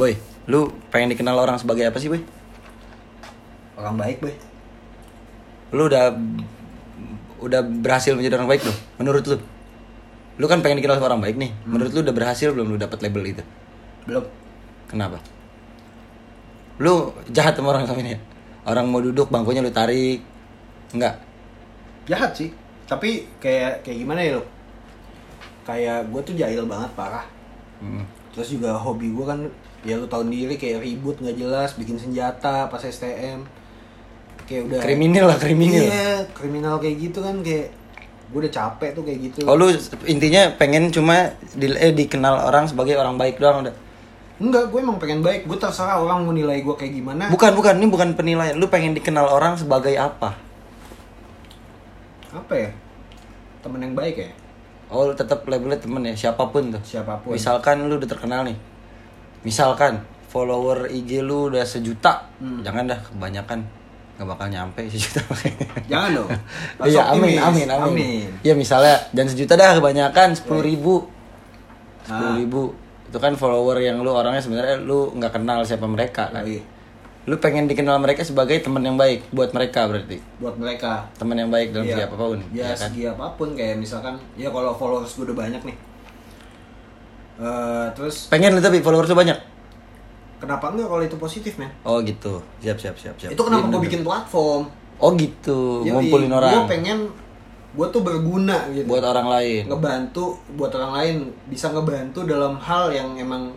Boy, lu pengen dikenal orang sebagai apa sih, Boy? Orang baik, boy. Lu udah udah berhasil menjadi orang baik belum? Menurut lu? Lu kan pengen dikenal orang baik nih. Menurut lu udah berhasil belum lu dapat label itu? Belum. Kenapa? Lu jahat sama orang sama ini ya? Orang mau duduk bangkunya lu tarik. Enggak. Jahat sih. Tapi kayak kayak gimana ya lo? Kayak gue tuh jahil banget parah. Hmm. Terus juga hobi gue kan ya lu tahun diri kayak ribut nggak jelas, bikin senjata pas STM. Kayak udah Kriminal lah, kriminal. Iya, kriminal kayak gitu kan kayak gue udah capek tuh kayak gitu. Oh lu intinya pengen cuma di, eh, dikenal orang sebagai orang baik doang udah. Enggak, gue emang pengen baik. Gue terserah orang mau nilai gue kayak gimana. Bukan, bukan, ini bukan penilaian. Lu pengen dikenal orang sebagai apa? Apa ya? Temen yang baik ya? Oh, lu tetap labelnya temen ya, siapa pun tuh. Siapa pun. Misalkan lu udah terkenal nih. Misalkan follower IG lu udah sejuta. Hmm. Jangan dah kebanyakan nggak bakal nyampe sejuta. Jangan dong. Iya, amin, amin, amin. Amin. Iya, misalnya dan sejuta dah kebanyakan sepuluh ribu. Sepuluh Ah. ribu. Itu kan follower yang lu orangnya sebenarnya lu nggak kenal siapa mereka kan. Iya. Lu pengen dikenal mereka sebagai teman yang baik buat mereka berarti. Buat mereka. Teman yang baik dalam Iya. segi apa pun. Ya, ya kan? segi apa pun kayak misalkan ya kalau followers gue udah banyak nih. Eh terus Pengen lu tapi followers lu banyak. kenapa enggak kalau itu positif men? Oh gitu. Siap siap siap siap. Itu kenapa Iya, gue bikin platform? Oh gitu, Yoi, ngumpulin orang Gue pengen gue tuh berguna gitu. buat orang lain. ngebantu buat orang lain bisa ngebantu dalam hal yang emang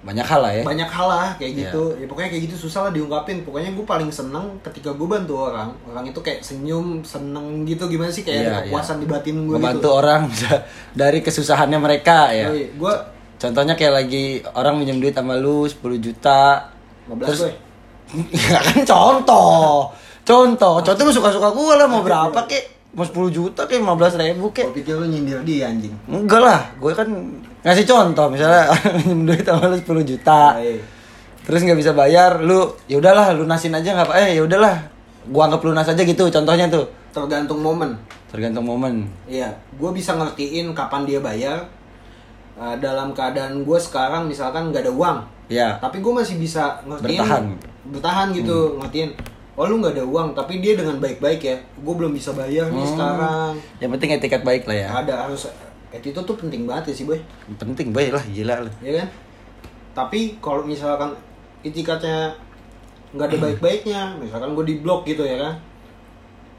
Banyak hal lah ya. banyak hal lah kayak Iya. gitu ya pokoknya kayak gitu susah lah diungkapin pokoknya gue paling seneng ketika gue bantu orang orang itu kayak senyum seneng gitu gimana sih kayak Iya, ada kepuasan di batin gue gitu orang dari kesusahannya mereka ya. gue Contohnya kayak lagi orang minjem duit sama lu 10 juta. 15 Terus- gue Ya kan contoh. Contoh, contoh lu suka-suka gue lah mau berapa kek? Mau 10 juta kek, 15 ribu kek. gue pikir lu nyindir dia anjing Enggak lah, gue kan ngasih contoh misalnya minjem duit sama lu 10 juta. Baik. Terus nggak bisa bayar, lu ya udahlah lunasin aja nggak apa eh ya udahlah. Gua anggap lunas aja gitu contohnya tuh. tergantung momen Tergantung momen. Iya, gue bisa ngertiin kapan dia bayar. Eh, dalam keadaan gue sekarang misalkan nggak ada uang, Ya. tapi gue masih bisa ngertiin Bertahan. bertahan gitu ngertiin oh lu nggak ada uang tapi dia dengan baik-baik ya gue belum bisa bayar nih Hmm. sekarang Yang penting etiket baik lah ya. ada harus attitude tuh penting banget ya sih boy Penting baik lah, gila lu. ya kan tapi kalau misalkan etikatnya nggak ada baik-baiknya misalkan gue di blok gitu ya kan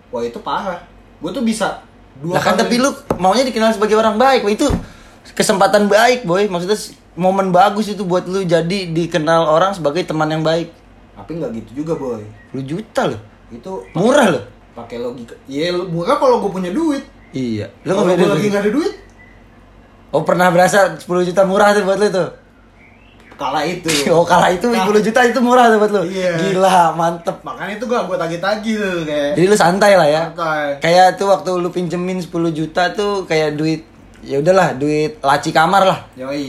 wah itu parah gue tuh bisa dua Lah kan kali- tapi lu maunya dikenal sebagai orang baik, Wah, itu kesempatan baik, boy. Maksudnya momen bagus itu buat lu jadi dikenal orang sebagai teman yang baik. tapi nggak gitu juga boy Lu juta loh. itu Murah loh. pakai logika iya lu- murah kalau gue punya duit Iya. Lu kalau gue lagi nggak ada duit Oh pernah berasa 10 juta murah tuh buat lu tuh? kala itu Oh kalah itu Nah, 10 juta itu murah tuh buat lu? Iya. Gila, mantep. makanya itu gak gue tagih-tagih tuh kayak Jadi lu santai lah ya. Santai. Kayak tuh waktu lu pinjemin 10 juta tuh kayak duit ya udahlah duit laci kamar lah.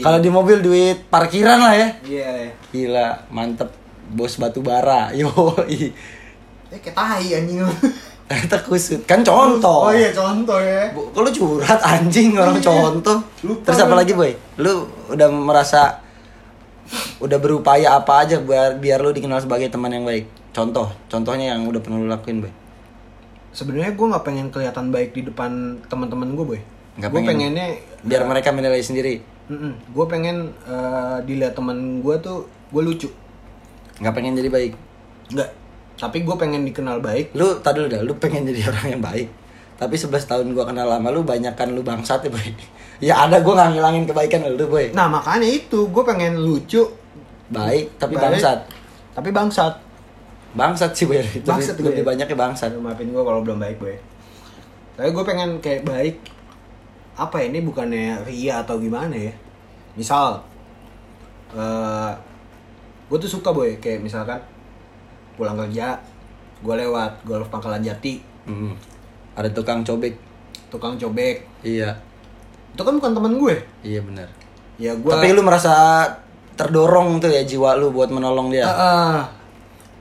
Kalau di mobil duit parkiran lah ya. iya Gila, mantep. Bos batu bara. Yo, eh kayak tahi anjing Ternyata kusut. Kan contoh. oh iya contoh ya Bu- Kalau curhat anjing orang Iya. contoh. Lupa Terus apa lagi, Boy? Lu udah merasa udah berupaya apa aja biar biar lu dikenal sebagai teman yang baik. Contoh, contohnya yang udah pernah lu lakuin, Boy. sebenarnya gue nggak pengen kelihatan baik di depan teman-teman gue boy Nggak gue pengen. pengennya Biar mereka menilai sendiri. gue pengen eh, dilihat teman gue tuh gue lucu nggak pengen jadi baik. nggak tapi gue pengen dikenal baik Lu tadi dulu dah, lu pengen jadi orang yang baik. Tapi 11 tahun gua kenal lama lu banyak kan lu bangsat ya, Boy. Ya ada gua nggak ngilangin kebaikan lu, Boy. nah makanya itu gue pengen lucu Baik, tapi baik, bangsat. tapi bangsat Bangsat sih, Boy. Itu Bangsat gue. lebih banyaknya bangsat. Aduh, maafin gue kalau belum baik boy tapi gue pengen kayak baik apa ya, ini bukannya ria atau gimana ya misal eh gue tuh suka boy kayak misalkan pulang kerja gue lewat golf pangkalan jati Mm. Ada tukang cobek. tukang cobek Iya. itu kan bukan teman gue Iya benar. ya gue Tapi lu merasa terdorong tuh ya jiwa lu buat menolong dia. Ah, ah.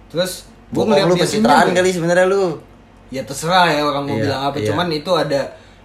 terus gue ngeliat lu pencitraan kali sebenarnya lu. ya terserah ya orang mau Iya, bilang apa iya. cuman itu ada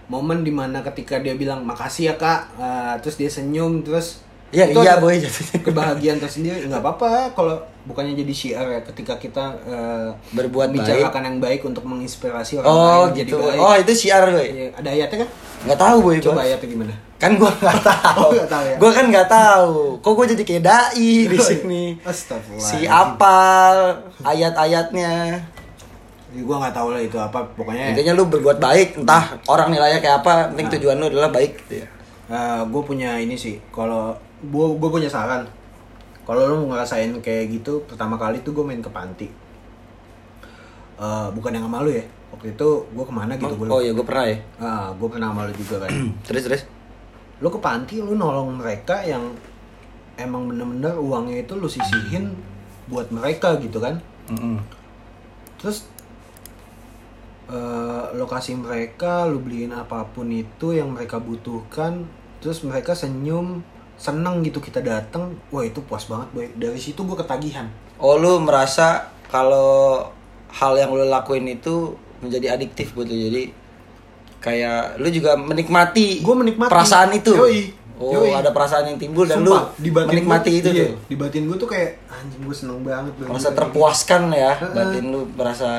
momen di mana ketika dia bilang makasih ya kak Eh, terus dia senyum terus Ya, Itu iya, boy, kebahagiaan tersendiri nggak apa-apa kalau bukannya jadi syiar ya ketika kita eh, Berbuat membicarakan yang baik untuk menginspirasi orang Oh lain gitu. jadi baik Oh itu siar boy. Iya, ada ayatnya kan Nggak tahu boy. coba ayatnya gimana Kan gua nggak tahu. Oh, tahu ya? Gua kan nggak tahu. Kok gua jadi kayak dai di sini. Astagfirullah Si apal ayat-ayatnya. Ya, gua nggak tahu lah itu apa pokoknya Intinya lu berbuat baik, entah orang nilainya kayak apa, penting tujuan lu adalah baik gitu ya. gue punya ini sih kalau gue gue punya saran kalau lo ngerasain kayak gitu pertama kali tuh gue main ke panti Eh, bukan yang sama ya waktu itu gue ke mana gitu gue Oh iya gua pernah ya. ah gue pernah sama lu juga kan terus terus. lu ke panti lu nolong mereka yang emang bener-bener uangnya itu lu sisihin buat mereka gitu kan Mm-mm. terus eh lokasi mereka lu beliin apa pun itu yang mereka butuhkan terus mereka senyum seneng gitu kita datang wah itu puas banget boy dari situ gue ketagihan Oh lu merasa kalau hal yang lu lakuin itu menjadi adiktif buat lu jadi kayak lu juga menikmati Gua menikmati. perasaan itu. Yoi. Oh, Yoi. ada perasaan yang timbul dan Sumpah, lu di batin menikmati gua- itu iya, tuh. di batin gue tuh kayak anjing gue seneng banget. Merasa terpuaskan ya, Heeh. batin lu merasa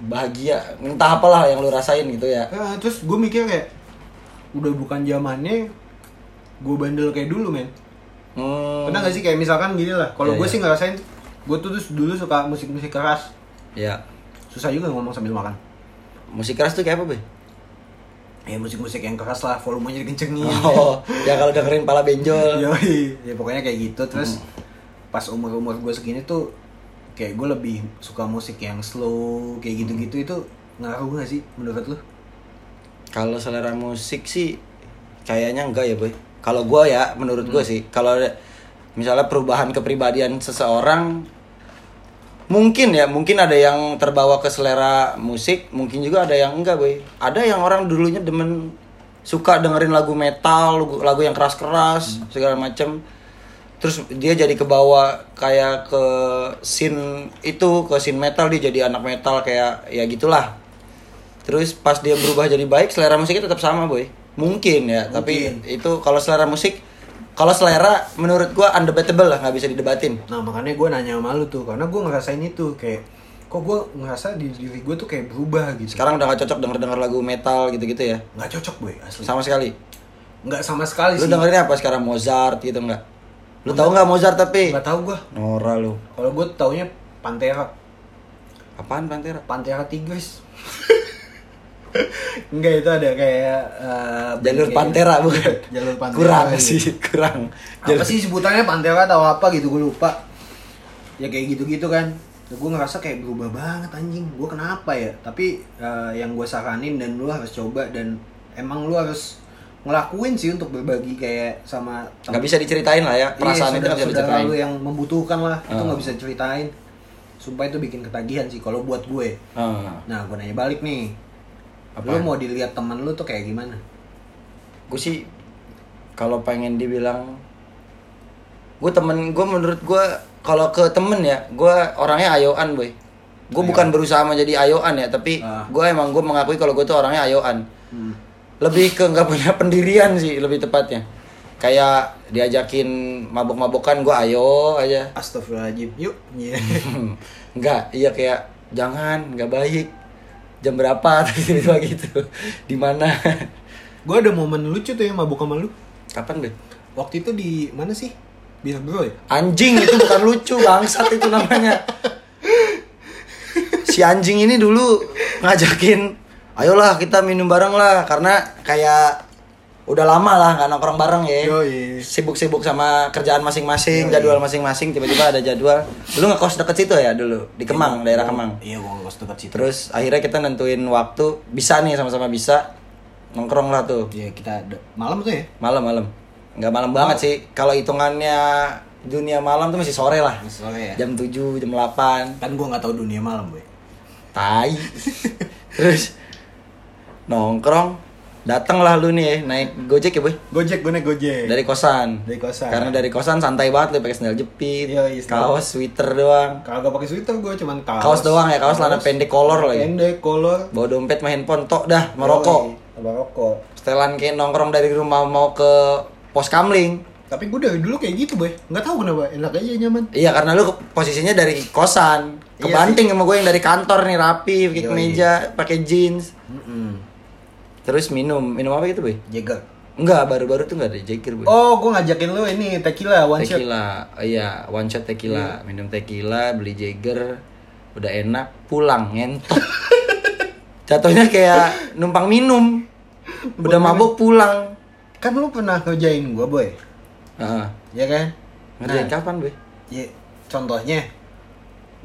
bahagia. Entah apalah yang lu rasain gitu ya. gitu. Eh, terus gue mikir kayak udah bukan zamannya gue bandel kayak dulu men Hmm. pernah gak sih kayak misalkan gini lah kalau Iya, gue iya. sih ngerasain gue tuh dulu suka musik-musik keras Ya. susah juga ngomong sambil makan Musik keras tuh kayak apa, Be? ya musik-musik yang keras lah volumenya dikencengin Oh, ya kalau dengerin pala benjol. Yoi. ya pokoknya kayak gitu terus pas umur umur gue segini tuh kayak gue lebih suka musik yang slow kayak gitu-gitu itu ngaruh gak sih menurut lu Kalau selera musik sih kayaknya enggak ya, Boy. Kalau gua ya, menurut gua Hmm. sih, kalau misalnya perubahan kepribadian seseorang mungkin ya, mungkin ada yang terbawa ke selera musik, mungkin juga ada yang enggak, Boy. Ada yang orang dulunya demen suka dengerin lagu metal, lagu, lagu yang keras-keras, Hmm. segala macem Terus dia jadi kebawa kayak ke scene itu, ke scene metal dia jadi anak metal kayak ya gitulah. Terus pas dia berubah jadi baik, selera musiknya tetap sama, boy. Mungkin ya, tapi Mungkin. itu kalau selera musik, kalau selera menurut gua undebatable lah, nggak bisa didebatin. nah makanya gue nanya sama lu tuh karena gue ngerasain itu kayak kok gue ngerasa di diri gue tuh kayak berubah gitu Sekarang udah gak cocok denger-denger lagu metal gitu-gitu ya. nggak cocok boy asli Sama sekali. nggak sama sekali Lu sih dengerin apa sekarang Mozart gitu nggak? Lu tahu nggak Mozart tapi? nggak tahu gue Nora lu. kalau gue taunya Pantera Apaan Pantera? Pantera Tigris Enggak itu ada kayak eh, Jalur kayak- Pantera bukan? Jalur Pantera Kurang iya. sih, kurang. Apa sih sebutannya Pantera atau apa gitu gue lupa Ya kayak gitu-gitu kan Gue ngerasa kayak berubah banget anjing Gue kenapa ya Tapi eh, yang gue saranin dan lu harus coba Dan emang lu harus ngelakuin sih untuk berbagi kayak sama Nggak bisa diceritain lah ya, perasaan itu nggak bisa diceritain. lu yang membutuhkan lah Itu Ah. nggak bisa ceritain Sumpah itu bikin ketagihan sih kalau buat gue Ah. Nah, gue nanya balik nih. Apaan? Lu mau dilihat teman lu tuh kayak gimana? gue sih kalau pengen dibilang gue temen gue menurut gue kalau ke temen ya gue orangnya ayoan boy gue bukan berusaha menjadi ayoan ya tapi Ah. gue emang gue mengakui kalau gue tuh orangnya ayoan Hmm. lebih ke nggak punya pendirian sih lebih tepatnya kayak diajakin mabok-mabokan gue ayo aja Astagfirullahaladzim. Yuk. Enggak, iya kayak jangan, nggak baik. Jam berapa tiba-tiba gitu. Di mana? gue ada momen lucu tuh yang mabuk sama lu. Kapan, Be? Waktu itu di mana sih? Bir bro ya? Anjing itu bukan lucu, bangsat itu namanya. Si anjing ini dulu ngajakin, ayolah kita minum bareng lah karena kayak udah lama lah nggak nongkrong bareng ya. Yoi. Sibuk-sibuk sama kerjaan masing-masing, jadwal masing-masing, tiba-tiba ada jadwal. Lu ngekos deket situ ya dulu, di Kemang, daerah Kemang. Iya, gue ngekos dekat situ. Terus akhirnya kita nentuin waktu bisa nih sama-sama bisa nongkrong lah tuh Iya, kita malam tuh ya? malam-malam nggak malam banget sih kalau hitungannya dunia malam tuh masih sore lah Sore ya. jam 7 jam 8 Kan gue nggak tahu dunia malam, boy. tai terus nongkrong datanglah lu nih naik gojek ya boy Gojek, gue naik Gojek. dari kosan Dari kosan. karena dari kosan santai banget lu pakai sandal jepit Iya, iya, sandal. kaos sweater doang Kagak pakai sweater gue cuman kaos. Kaos doang ya, kaos celana pendek kolor lagi. Pendek kolor. bawa dompet sama handphone tok dah merokok Yoi, Sama rokok. setelan kayak nongkrong dari rumah mau ke pos kamling Tapi gue dari dulu kayak gitu boy. Nggak tahu kenapa. Enak aja nyaman. Iya karena lu posisinya dari kosan, Iya kebanting sama gue yang dari kantor nih rapi, pakai Yoi. kemeja, pakai jeans, Mm-mm. Terus minum, minum apa gitu boy? Jaga. Enggak, baru-baru tuh nggak ada Jagger boy. Oh, gue ngajakin lu ini tequila one shot. tequila, Oh, iya one shot tequila, minum tequila, beli Jagger, udah enak, pulang ngentot. Jatuhnya kayak numpang minum, udah mabuk pulang. Kan lu pernah ngerjain gue boy. Heeh. Ya kan? Ngerjain Nah, kapan boy? Ya, contohnya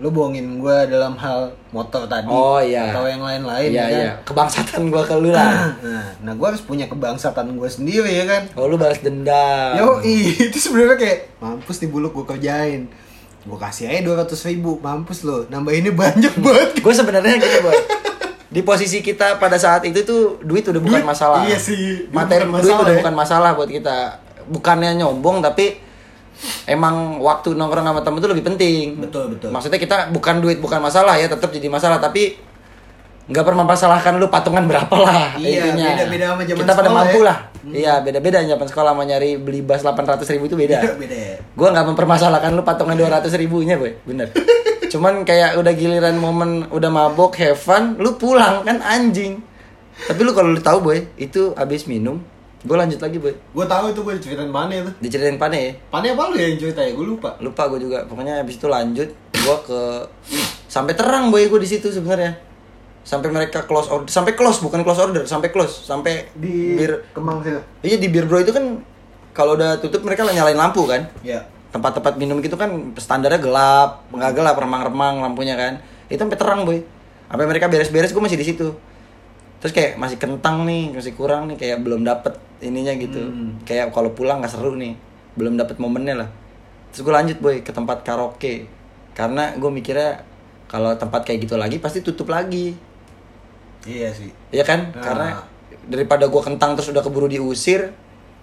lu bohongin gue dalam hal motor tadi Oh, iya. atau yang lain-lain Iya ya kan? iya, kebangsatan gua ke lu lah. Nah, nah gue harus punya kebangsatan gue sendiri ya kan. Oh lu balas dendam. Yo, itu sebenarnya kayak mampus nih buluk gue kerjain. Gue kasih aja dua ratus ribu, mampus lo. Nambah ini banyak banget. gue sebenarnya gini boy di posisi kita pada saat itu tuh duit udah bukan Duit, masalah iya sih, duit materi bukan duit masalah udah ya. bukan masalah buat kita bukannya nyombong tapi emang waktu nongkrong sama temen tuh lebih penting Betul, betul. maksudnya kita bukan duit bukan masalah ya tetap jadi masalah tapi nggak pernah mempermasalahkan lu patungan berapa lah Iya, intinya. beda-beda sama zaman kita pada sekolah mampu ya. lah iya beda beda zaman sekolah mau nyari beli bas 800 ribu itu beda Beda ya. gue nggak mempermasalahkan lu patungan 200 ribunya boy bener cuman kayak udah giliran momen udah mabok have fun lu pulang kan anjing tapi lu kalau lu tahu boy itu abis minum gue lanjut lagi boy Gue tahu itu gue diceritain mana itu. diceritain pane ya Pane apa lu yang ceritanya? Gue lupa. lupa gue juga pokoknya abis itu lanjut gue ke sampai terang boy gue di situ sebenarnya sampai mereka close order sampai close bukan close order sampai close sampai Di bir Kemang situ. iya di bir bro itu kan kalau udah tutup mereka nyalain lampu kan Ya. tempat-tempat minum gitu kan standarnya gelap nggak gelap remang-remang lampunya kan itu sampai terang boy sampai mereka beres-beres gue masih di situ terus kayak masih kentang nih masih kurang nih kayak belum dapet ininya gitu Hmm. kayak kalau pulang nggak seru nih belum dapet momennya lah terus gue lanjut boy ke tempat karaoke karena gue mikirnya kalau tempat kayak gitu lagi pasti tutup lagi Iya sih. Iya kan Nah. karena daripada gue kentang terus udah keburu diusir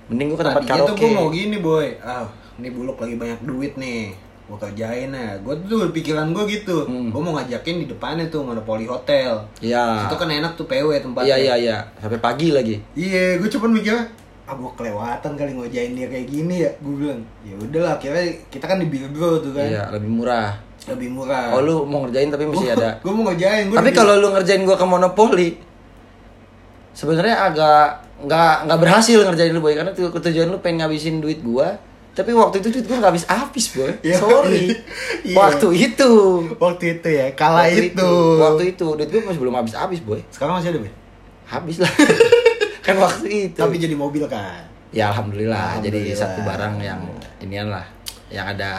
mending gue ke tempat Tadinya tuh karaoke gue mau gini boy. Ah, ini buluk lagi banyak duit nih. Gue kerjain ya. Gue tuh pikiran gue gitu. Hmm. Gue mau ngajakin di depannya tuh Monopoli Hotel. Iya Itu kan enak tuh PW tempatnya. iya iya iya sampai pagi lagi Iya, gue cuma mikirnya ah gue kelewatan kali ngojain dia kayak gini ya gue bilang ya udahlah akhirnya kita kan di Bilbro tuh kan Iya, lebih murah. lebih murah Oh, lu mau ngerjain tapi masih ada. gue mau ngerjain gua Tapi kalau lu ngerjain gua ke monopoli, sebenarnya agak nggak nggak berhasil ngerjain lu boy karena tu- tujuan lu pengen ngabisin duit gua. Tapi waktu itu duit gua nggak habis habis boy. Iya. Sorry. Iya. Waktu itu. waktu itu ya kala Waktu itu. Waktu itu duit gua masih belum habis habis boy. sekarang masih ada Be? Habis lah. kan waktu itu. tapi jadi mobil kan ya alhamdulillah, jadi Alhamdulillah. satu barang yang inian lah yang ada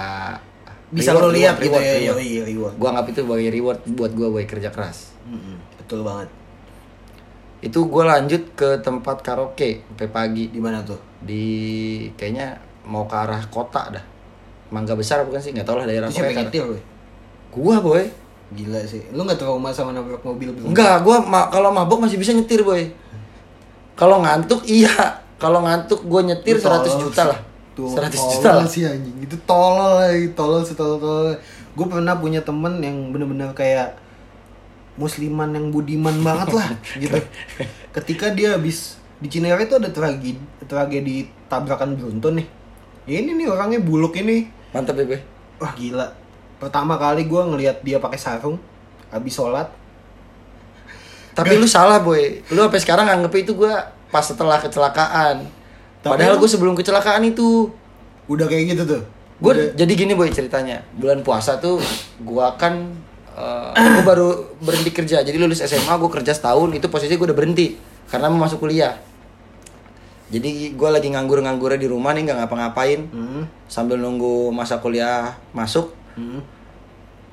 bisa reward, lo lihat reward, gitu ya reward. yoi, reward Gua anggap itu sebagai reward buat gua boy kerja keras. Mm-mm, betul banget itu gue lanjut ke tempat karaoke sampai pagi di mana tuh di kayaknya mau ke arah kota dah. Mangga besar bukan sih? Nggak tahu lah daerah itu siapa nyetir boy? Gua boy. Gila sih. Lu nggak trauma sama nabrak mobil belum? Enggak gua ma kalau mabok masih bisa nyetir boy. Kalau ngantuk iya. Kalau ngantuk gue nyetir Lu 100 tolol juta lah. Tuh, 100 tolol juta lah. sih anjing. Itu tolol lagi. Tolol setolol tolol gue pernah punya temen yang bener-bener kayak musliman yang budiman banget lah gitu. Ketika dia habis di Cinere itu ada tragedi tragedi tabrakan beruntun nih ini nih orangnya buluk ini. Mantap ya wah gila. Pertama kali gue ngelihat dia pakai sarung habis sholat. Tapi lu salah boy. Lu sampai sekarang anggap itu gua pas setelah kecelakaan. Tapi padahal gue sebelum kecelakaan itu. Udah kayak gitu tuh? Gue jadi gini boy ceritanya. Bulan puasa tuh gua kan gue baru berhenti kerja. Jadi lulus SMA gue kerja setahun. Itu posisi gue udah berhenti karena mau masuk kuliah jadi gue lagi nganggur-nganggurnya di rumah nih nggak ngapa-ngapain. Hmm, sambil nunggu masa kuliah masuk. Hmm,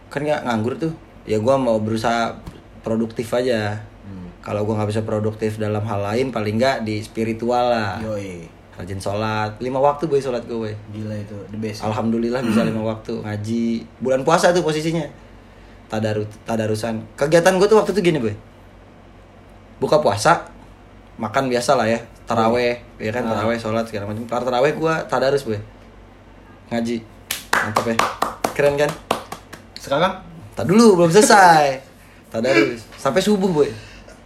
kan nggak nganggur tuh. Ya gue mau berusaha produktif aja. Hmm. kalau gue nggak bisa produktif dalam hal lain paling nggak di spiritual lah. Yoi, rajin sholat. Lima waktu boy sholat gue boy. Gila itu the best. Alhamdulillah bisa lima waktu. Ngaji. Bulan puasa tuh posisinya. Tadaru tadarusan. Kegiatan gue tuh waktu itu gini boy. Buka puasa makan biasa lah ya taraweh ya kan Ah. taraweh sholat segala macam. Kelar taraweh gue tadarus boy ngaji. Mantap ya. Keren kan? Sekarang? Tak dulu belum selesai. Tadarus. Sampai subuh boy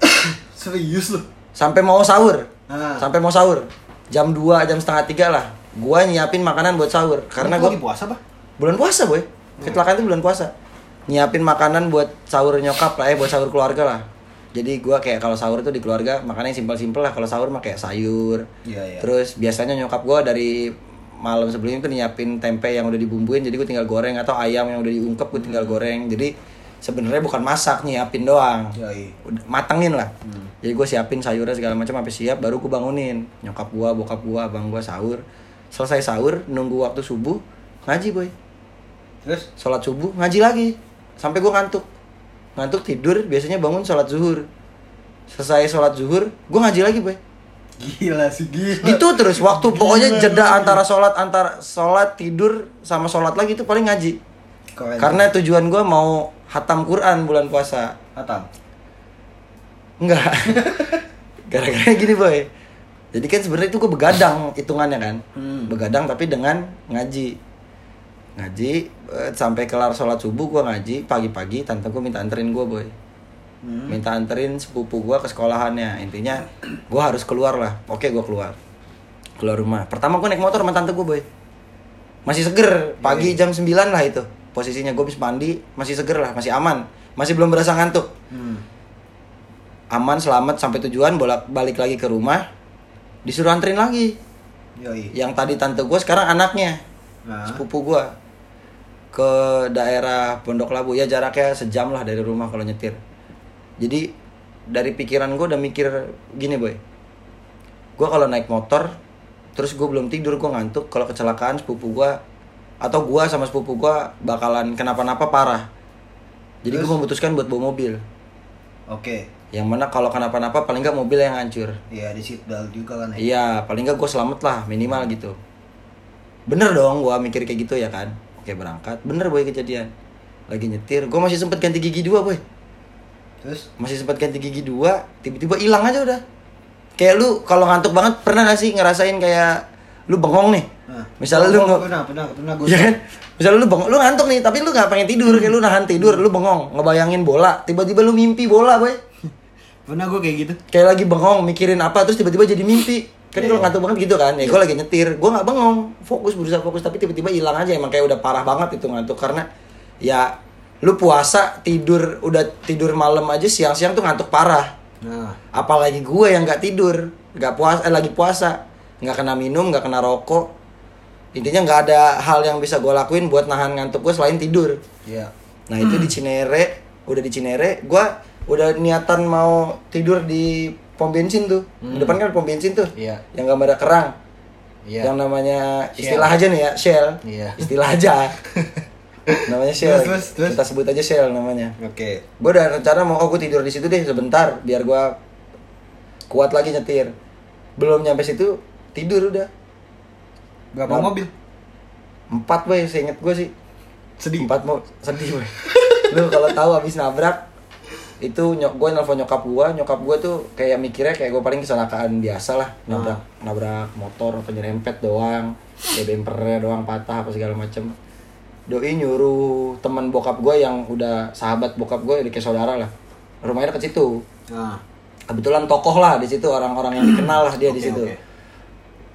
serius loh. sampai mau sahur. Ah. sampai mau sahur. Jam 2 jam setengah tiga lah. Gua nyiapin makanan buat sahur. Karena lagi puasa, Pak? bulan puasa boy kecelakaan itu bulan puasa. Nyiapin makanan buat sahur nyokap lah eh buat sahur keluarga lah jadi gua kayak kalau sahur tuh di keluarga makannya simpel-simpel lah. Kalau sahur mah kayak sayur. Iya, iya. terus biasanya nyokap gua dari malam sebelumnya tuh nyiapin tempe yang udah dibumbuin jadi gue tinggal goreng atau ayam yang udah diungkep gue tinggal goreng. Jadi sebenarnya bukan masak nyiapin doang. Yoi. udah matengin lah. Jadi gue siapin sayurnya segala macam sampai siap baru gue bangunin. Nyokap gua bokap gua abang gua sahur. Selesai sahur nunggu waktu subuh ngaji boy. Terus? Sholat subuh ngaji lagi. Sampai gue ngantuk ngantuk tidur biasanya bangun sholat zuhur. Selesai sholat zuhur gue ngaji lagi boy. Gila sih gila. gitu terus waktu pokoknya jeda antara sholat antara sholat tidur sama sholat lagi itu paling ngaji. Keren. karena tujuan gue mau hatam Quran bulan puasa. Atam. enggak. Gara-gara gini boy. Jadi kan sebenarnya itu gue begadang hitungannya kan. Hmm. begadang tapi dengan ngaji ngaji eh, sampai kelar sholat subuh gue ngaji pagi-pagi tante gue minta anterin gue boy. Hmm. minta anterin sepupu gue ke sekolahannya. Intinya gue harus keluar lah. Oke gue keluar. Keluar rumah. Pertama gue naik motor sama tante gue boy. Masih seger. Pagi jam 9 lah itu. Posisinya gue habis mandi masih seger lah. Masih aman. Masih belum berasa ngantuk. Hmm. aman selamat sampai tujuan bolak balik lagi ke rumah. Disuruh anterin lagi. Yoi. yang tadi tante gue sekarang anaknya. Nah. sepupu gue ke daerah Pondok Labu ya jaraknya sejam lah dari rumah kalau nyetir jadi dari pikiran gue udah mikir gini boy gue kalau naik motor terus gue belum tidur gue ngantuk kalau kecelakaan sepupu gue atau gue sama sepupu gue bakalan kenapa-napa parah jadi gue memutuskan buat bawa mobil Oke. yang mana kalau kenapa-napa paling nggak mobil yang hancur Iya di seat belt juga kan ya. Iya, paling nggak gue selamat lah minimal gitu. Bener dong, gue mikir kayak gitu ya kan. Oke berangkat, bener boy kejadian. Lagi nyetir, gue masih sempet ganti gigi dua boy. Terus Masih sempet ganti gigi dua, tiba-tiba hilang aja udah. Kayak lu kalau ngantuk banget pernah gak sih ngerasain kayak lu bengong nih? Nah, Misalnya lu nggak, pernah pernah pernah gue ya kan? Misalnya lu bengong, lu ngantuk nih, tapi lu nggak pengen tidur, kayak lu nahan tidur, lu bengong, ngebayangin bola, tiba-tiba lu mimpi bola boy. pernah gue kayak gitu. kayak lagi bengong mikirin apa terus tiba-tiba jadi mimpi kan Iya, kalau iya. ngantuk banget gitu kan ya gue lagi nyetir. Gue nggak bengong fokus berusaha fokus tapi tiba-tiba hilang aja. Emang kayak udah parah banget itu ngantuk karena ya lu puasa tidur udah tidur malam aja siang-siang tuh ngantuk parah. Nah, apalagi gue yang nggak tidur nggak puasa eh, lagi puasa. Nggak kena minum nggak kena rokok. Intinya nggak ada hal yang bisa gue lakuin buat nahan ngantuk gue selain tidur. Iya. Nah itu di Cinere, udah di Cinere, gua udah niatan mau tidur di pom bensin tuh. Di depan kan ada pom bensin tuh. Iya. Yang gambar ada kerang. Iya. Yang namanya Shell. istilah aja nih ya, Shell. Iya. Istilah aja. namanya Shell. Terus, terus, terus. Kita sebut aja Shell namanya. Oke. Gue udah rencana mau oh gue tidur di situ deh sebentar biar gua kuat lagi nyetir. Belum nyampe situ tidur udah. Berapa Nah. mobil? Empat boy, seinget gue sih. Sedih. Empat mau sedih boy. Lu kalau tahu abis nabrak itu nyok gue nelfon nyokap gue nyokap gue tuh kayak mikirnya kayak gue paling kecelakaan biasa lah. Nabrak nabrak motor atau nyerempet doang kayak bempernya doang patah apa segala macem. Doi nyuruh teman bokap gue yang udah sahabat bokap gue kayak saudara lah. Rumahnya deket situ. Nah. kebetulan tokoh lah di situ orang-orang yang dikenal lah dia di Oke, situ. oke.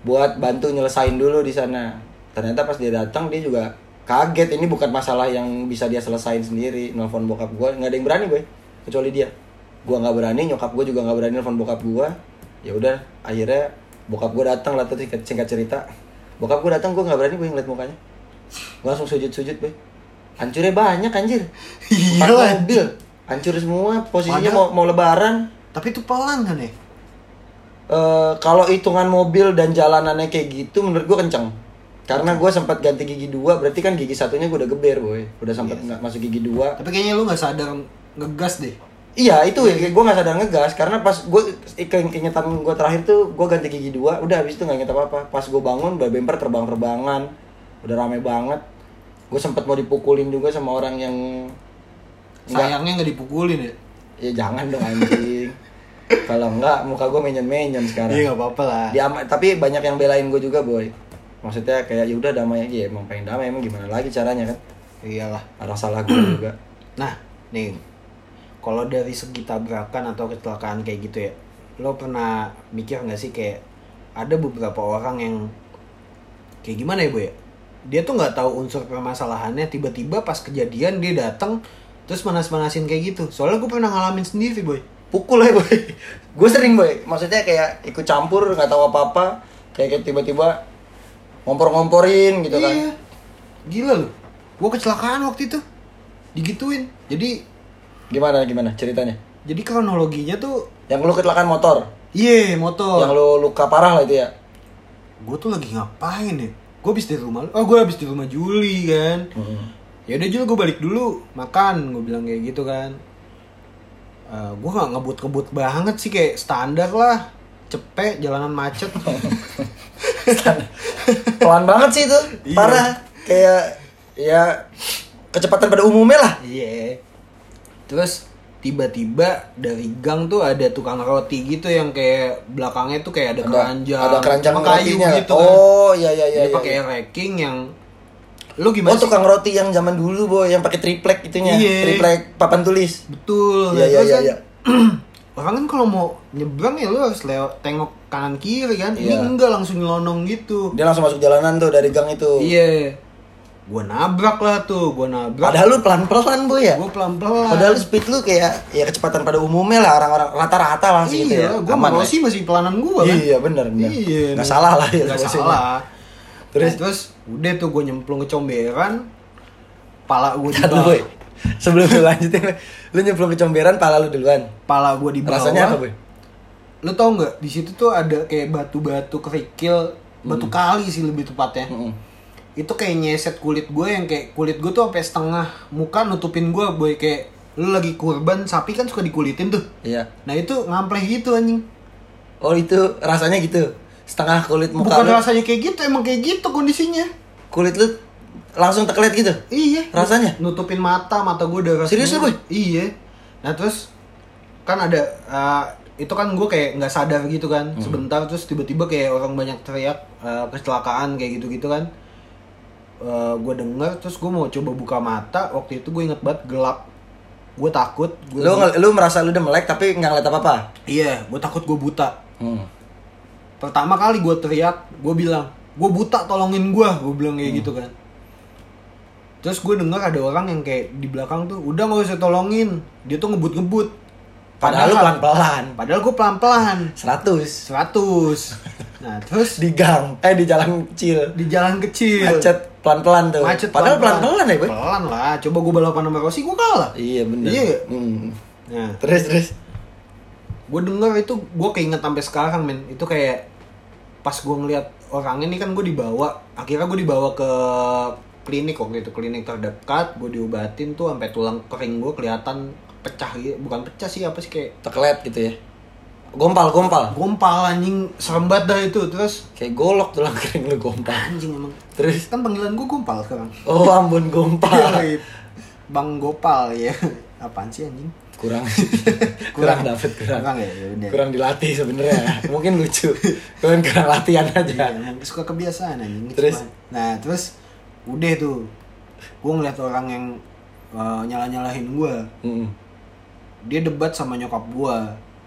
buat bantu nyelesain dulu di sana. Ternyata pas dia datang dia juga kaget. Ini bukan masalah yang bisa dia selesain sendiri nelfon bokap gue nggak ada yang berani boy kecuali dia. Gue nggak berani nyokap gue juga nggak berani nelfon bokap gue ya udah akhirnya bokap gue datang lah tuh singkat, cerita. Bokap gue datang gue nggak berani boy ngeliat mukanya. Gue langsung sujud sujud boy. Hancurnya banyak anjir. Iya, mobil. Hancur semua posisinya Padahal- mau mau lebaran. Tapi itu pelan kan ya? Eh, kalau hitungan mobil dan jalanannya kayak gitu menurut gue kenceng. Karena gue sempat ganti gigi dua berarti kan gigi satunya gue udah geber boy. Udah sempat Yes. nggak masuk gigi dua. Tapi kayaknya lu nggak sadar ngegas deh. iya itu ya gue nggak sadar ngegas karena pas gue keingetan gue terakhir tuh gue ganti gigi dua udah habis itu nggak inget apa apa pas gue bangun udah bemper terbang terbangan udah rame banget. Gue sempat mau dipukulin juga sama orang yang Sayangnya nggak dipukulin ya. ya jangan dong anjing. Kalau enggak muka gue menyen menyen sekarang. Iya nggak apa-apa lah. Diam- tapi banyak yang belain gue juga boy. Maksudnya kayak ya udah damai. Aja ya emang pengen damai emang gimana lagi caranya kan? Iyalah. orang salah gue juga. Nah, nih, kalau dari segi tabrakan atau kecelakaan kayak gitu ya, lo pernah mikir nggak sih kayak ada beberapa orang yang kayak gimana ya boy dia tuh nggak tahu unsur permasalahannya tiba-tiba pas kejadian dia datang terus manas-manasin kayak gitu. Soalnya gue pernah ngalamin sendiri boy. Pukul ya boy. Gue sering boy. Maksudnya kayak ikut campur nggak tahu apa apa kayak, kayak tiba-tiba ngompor-ngomporin gitu kan. Iya. Gila lu gue kecelakaan waktu itu. Digituin. Jadi gimana gimana ceritanya? Jadi kronologinya tuh yang lu kecelakaan motor? Iya motor. Yang lu luka parah lah itu ya? Gue tuh lagi ngapain ya? Gue habis di rumah oh gue habis di rumah Juli kan? Ya udah Jul gue balik dulu makan gue bilang kayak gitu kan. Eh gue gak ngebut-ngebut banget sih kayak standar lah. Cepet jalanan macet. Pelan banget sih itu Iya. parah. Kayak ya kecepatan pada umumnya lah. Iya terus tiba-tiba dari gang tuh ada tukang roti gitu yang kayak belakangnya tuh kayak ada, keranjang ada keranjang kayu rotinya. gitu kan oh iya iya iya dia iya, pakai iya. racking yang lu gimana oh sih? tukang roti yang zaman dulu boy yang pakai triplek itunya Iya. triplek papan tulis Betul. Iya, iya, iya, kan, iya. Orang kan kalau mau nyebrang ya lu harus lewat tengok kanan kiri kan. Ini Iya. enggak langsung nyelonong gitu. dia langsung masuk jalanan tuh dari gang itu Iya. Gua nabrak lah tuh, gua nabrak. padahal lu pelan pelan boy ya gua pelan-pelan. padahal lu speed lu kayak ya kecepatan pada umumnya lah orang-orang rata-rata lah sih gitu iya, ya gua Aman mau lah. sih masih pelanan gua kan. iya bener bener Iya. nggak salah lah ya Nggak salah. Terus? Terus terus udah tuh gua nyemplung ke comberan. Pala gua di bawah. boy sebelum lu lanjutin lu nyemplung ke comberan pala lu duluan Pala gua di bawah. rasanya apa boy Lu tau nggak di situ tuh ada kayak batu-batu kerikil, batu kali sih lebih tepatnya. Mm-mm. Itu kayak nyeset kulit gue yang kayak kulit gue tuh sampai setengah. Muka nutupin gue boy. Kayak lu lagi kurban sapi kan suka dikulitin tuh. Iya. Nah itu ngampleh gitu anjing. Oh itu rasanya gitu? Setengah kulit muka bukan lu? rasanya kayak gitu emang kayak gitu kondisinya. Kulit lu langsung terkeliat gitu? Iya. Rasanya? nutupin mata mata gue darah Serius lu, iya. Nah terus kan ada uh, itu kan gue kayak nggak sadar gitu kan. Hmm. sebentar terus tiba-tiba kayak orang banyak teriak uh, kecelakaan kayak gitu-gitu kan gue denger terus gue mau coba buka mata waktu itu gue inget banget gelap. Gue takut gue lu ngel- lu merasa lu udah melek tapi nggak ngeliat apa apa iya gue takut gue buta. Hmm. pertama kali gue teriak gue bilang gue buta tolongin gue gue bilang kayak gitu kan. Terus gue denger ada orang yang kayak di belakang tuh udah nggak usah tolongin. Dia tuh ngebut-ngebut. Padahal lu pelan pelan padahal gue pelan-pelan. 100 100 nah terus di gang eh di jalan kecil. Di jalan kecil. Macet pelan pelan tuh. Macet padahal pelan pelan ya boy. Pelan lah. Coba gue balapan sama Rossi gue kalah. Iya bener. Iya? Hmm. nah. Terus terus. Gue denger itu gue keinget sampai sekarang men. Itu kayak pas gue ngeliat orang ini kan gue dibawa akhirnya gue dibawa ke klinik waktu itu klinik terdekat. Gue diobatin tuh sampai tulang kering gue kelihatan pecah gitu bukan pecah sih apa sih kayak terkelet gitu ya gompal gompal. Gompal anjing. Serem banget dah itu. Terus? Kayak golok tulang kering lu gompal. Anjing emang. Terus? Kan panggilan gue gompal sekarang. Oh ampun gompal. Bang gopal ya. Apaan sih anjing? Kurang. Kurang dapet kurang. Kurang ya ya kurang dilatih sebenarnya. Mungkin lucu. Cuman kurang latihan aja. Iya, emang suka kebiasaan anjing. Terus? Cuman- Nah, terus? Udah tuh. Gue ngeliat orang yang uh, nyalah-nyalahin gue. Mm-mm. Dia debat sama nyokap gue.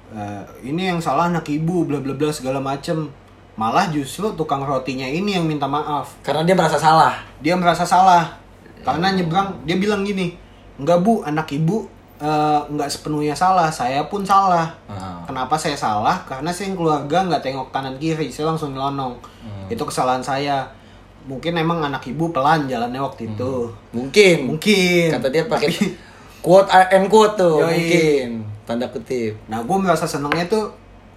Uh, ini yang salah anak ibu, bla bla bla segala macem. Malah justru tukang rotinya ini yang minta maaf. karena dia merasa salah Dia merasa salah. Karena nyebrang, dia bilang gini, Enggak bu, anak ibu uh, nggak sepenuhnya salah, saya pun salah. Ah. Kenapa saya salah? Karena saya yang keluarga nggak tengok kanan kiri, saya langsung nyelonong. Hmm. Itu kesalahan saya. Mungkin emang anak ibu pelan jalannya waktu itu. mungkin Mungkin. kata dia pakai quote and quote tuh Yoi. mungkin tanda kutip Nah, gue merasa senengnya tuh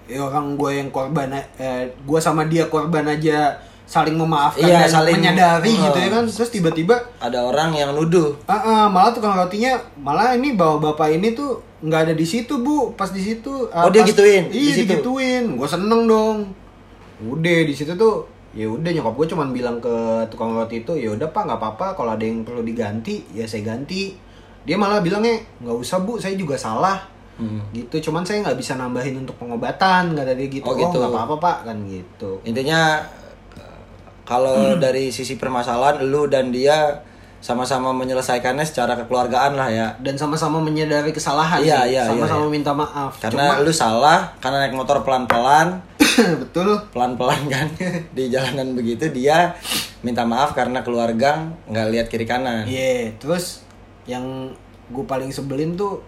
ya orang gue yang korban, eh, gue sama dia korban aja saling memaafkan Iya, dan saling- menyadari Oh. gitu ya kan. Terus tiba-tiba, ada orang yang nuduh ah, ah, malah tukang rotinya, malah ini bawa bapak ini tuh nggak ada di situ bu, pas di situ. ah, Oh, dia pas- gituin? Di Iya, situ? digituin. Gue seneng dong. Udah di situ tuh ya udah nyokap gue cuman bilang ke tukang roti itu ya udah pak nggak apa-apa kalau ada yang perlu diganti ya saya ganti dia malah bilangnya nggak usah bu saya juga salah Hmm. gitu cuman saya nggak bisa nambahin untuk pengobatan nggak ada dia gitu Oh, oh gitu. nggak apa-apa pak kan gitu intinya eh, kalau dari sisi permasalahan lu dan dia sama-sama menyelesaikannya secara kekeluargaan lah ya dan sama-sama menyadari kesalahan Iya, sih. iya, sama-sama iya, iya. minta maaf karena lu salah karena naik motor pelan-pelan Betul. pelan-pelan kan di jalanan begitu dia minta maaf karena keluarga nggak lihat kiri kanan Iya, terus yang gue paling sebelin tuh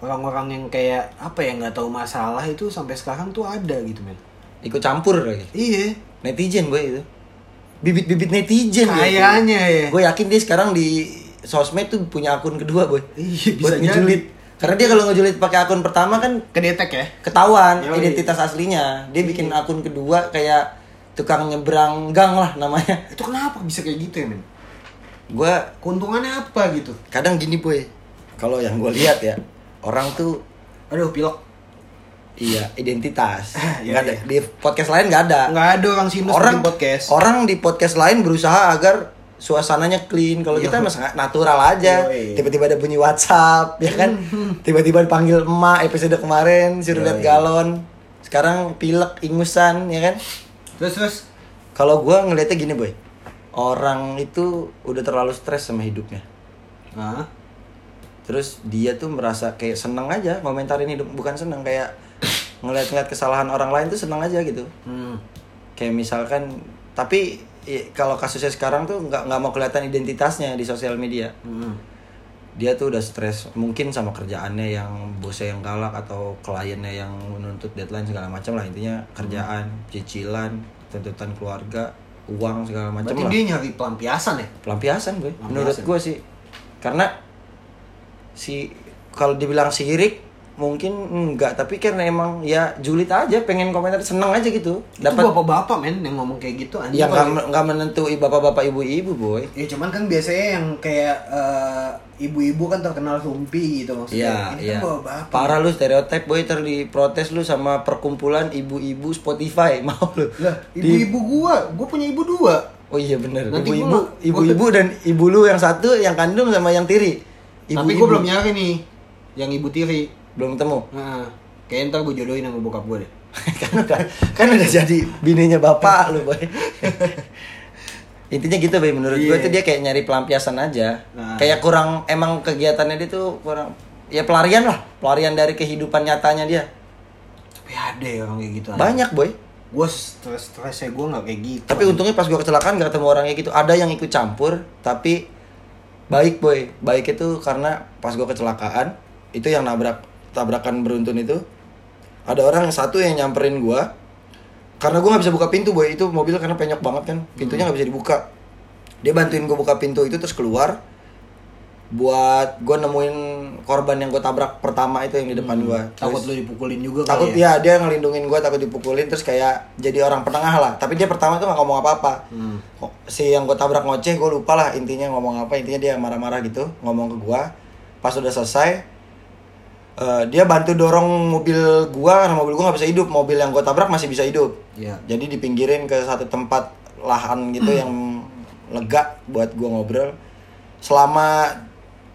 orang-orang yang kayak apa ya nggak tahu masalah itu sampai sekarang tuh ada gitu men. ikut campur lagi Iya. netizen gue itu bibit-bibit netizen Kayaknya ya. gue yakin dia sekarang di sosmed tuh punya akun kedua boy Iya, buat bisa ngejulit karena dia kalau ngejulit pakai akun pertama kan Kedetek ya. ketahuan Yoi. identitas aslinya dia bikin akun kedua kayak tukang nyebrang gang lah namanya Itu kenapa bisa kayak gitu ya men? gue Keuntungannya apa gitu? kadang gini boy kalau yang gue lihat ya orang tuh Aduh pilok. iya identitas. Iya, ada iya. di podcast lain nggak ada. Nggak ada orang sinus orang bikin podcast. orang di podcast lain berusaha agar suasananya clean. Kalau Iya. kita mas natural aja. Tiba-tiba ada bunyi WhatsApp ya kan? Tiba-tiba dipanggil emak episode kemarin suruh lihat galon. Sekarang pilek ingusan ya kan? Terus terus. kalau gua ngelihatnya gini boy. Orang itu udah terlalu stres sama hidupnya. Nah, terus dia tuh merasa kayak seneng aja komentarin hidup bukan seneng kayak ngeliat-ngeliat kesalahan orang lain tuh seneng aja gitu hmm. kayak misalkan tapi i- kalau kasusnya sekarang tuh nggak nggak mau kelihatan identitasnya di sosial media Hmm. dia tuh udah stres mungkin sama kerjaannya yang bosnya yang galak atau kliennya yang menuntut deadline segala macam lah intinya kerjaan cicilan tuntutan keluarga uang segala macam Berarti lah dia nyari pelampiasan ya? pelampiasan gue Pelampiasan. menurut gue sih karena si kalau dibilang sirik mungkin enggak tapi karena emang ya julid aja pengen komentar seneng aja gitu Itu dapat bapak-bapak men yang ngomong kayak gitu anjing. yang nggak kalau- men- nggak menentui bapak-bapak ibu-ibu boy Ya cuman kan biasanya yang kayak eh, ibu-ibu kan terkenal rumpi gitu maksudnya. Iya, Ini iya. kan bapak-bapak. Parah lu stereotip boy ter protes lu sama perkumpulan ibu-ibu Spotify mau lu. Lah, Di- ibu-ibu gua, gua punya ibu dua. Oh iya bener Nanti Ibu-ibu, ibu-ibu dan ibu lu yang satu yang kandung sama yang tiri. Tapi Ibu-ibu. gua belum nyari nih yang ibu tiri. belum ketemu. Nah, kayaknya ntar gua jodohin sama bokap gua deh. kan udah kan udah jadi bininya bapak lu boy. Intinya gitu boy menurut gue Iya. tuh dia kayak nyari pelampiasan aja. Nah. Kayak kurang emang kegiatannya dia tuh kurang ya pelarian lah, pelarian dari kehidupan nyatanya dia. Tapi ada ya orang kayak gitu. Banyak boy. Gua stres-stresnya gua nggak kayak gitu. Tapi untungnya pas gua kecelakaan gak ketemu orang kayak gitu. Ada yang ikut campur, tapi baik boy. Baik itu karena pas gua kecelakaan, itu yang nabrak tabrakan beruntun itu. Ada orang satu yang nyamperin gua. Karena gua nggak bisa buka pintu boy. Itu mobil karena penyok banget kan. Pintunya nggak bisa dibuka. Dia bantuin gua buka pintu itu terus keluar. Buat gua nemuin korban yang gua tabrak pertama itu yang di depan gua. takut Terus- lu dipukulin juga takut ya. ya dia ngelindungin gue takut dipukulin terus kayak jadi orang penengah lah tapi dia pertama tuh nggak ngomong apa-apa Hmm. Kok- si yang gue tabrak ngoceh gue lupa lah intinya ngomong apa intinya dia marah-marah gitu ngomong ke gue pas udah selesai eh, dia bantu dorong mobil gua karena mobil gua nggak bisa hidup mobil yang gue tabrak masih bisa hidup Iya. jadi dipinggirin ke satu tempat lahan gitu yang lega buat gua ngobrol selama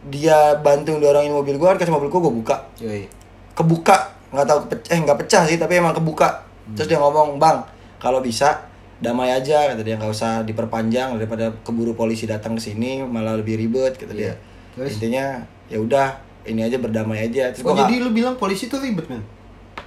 dia bantu dorongin mobil gua kasih mobil gua gua buka Yoi. kebuka nggak tahu eh nggak pecah sih tapi emang kebuka terus dia ngomong bang kalau bisa damai aja kata dia nggak usah diperpanjang daripada keburu polisi datang ke sini malah lebih ribet kata dia Iya. Terus? intinya ya udah ini aja berdamai aja terus Oh jadi nggak- lu bilang polisi tuh ribet men?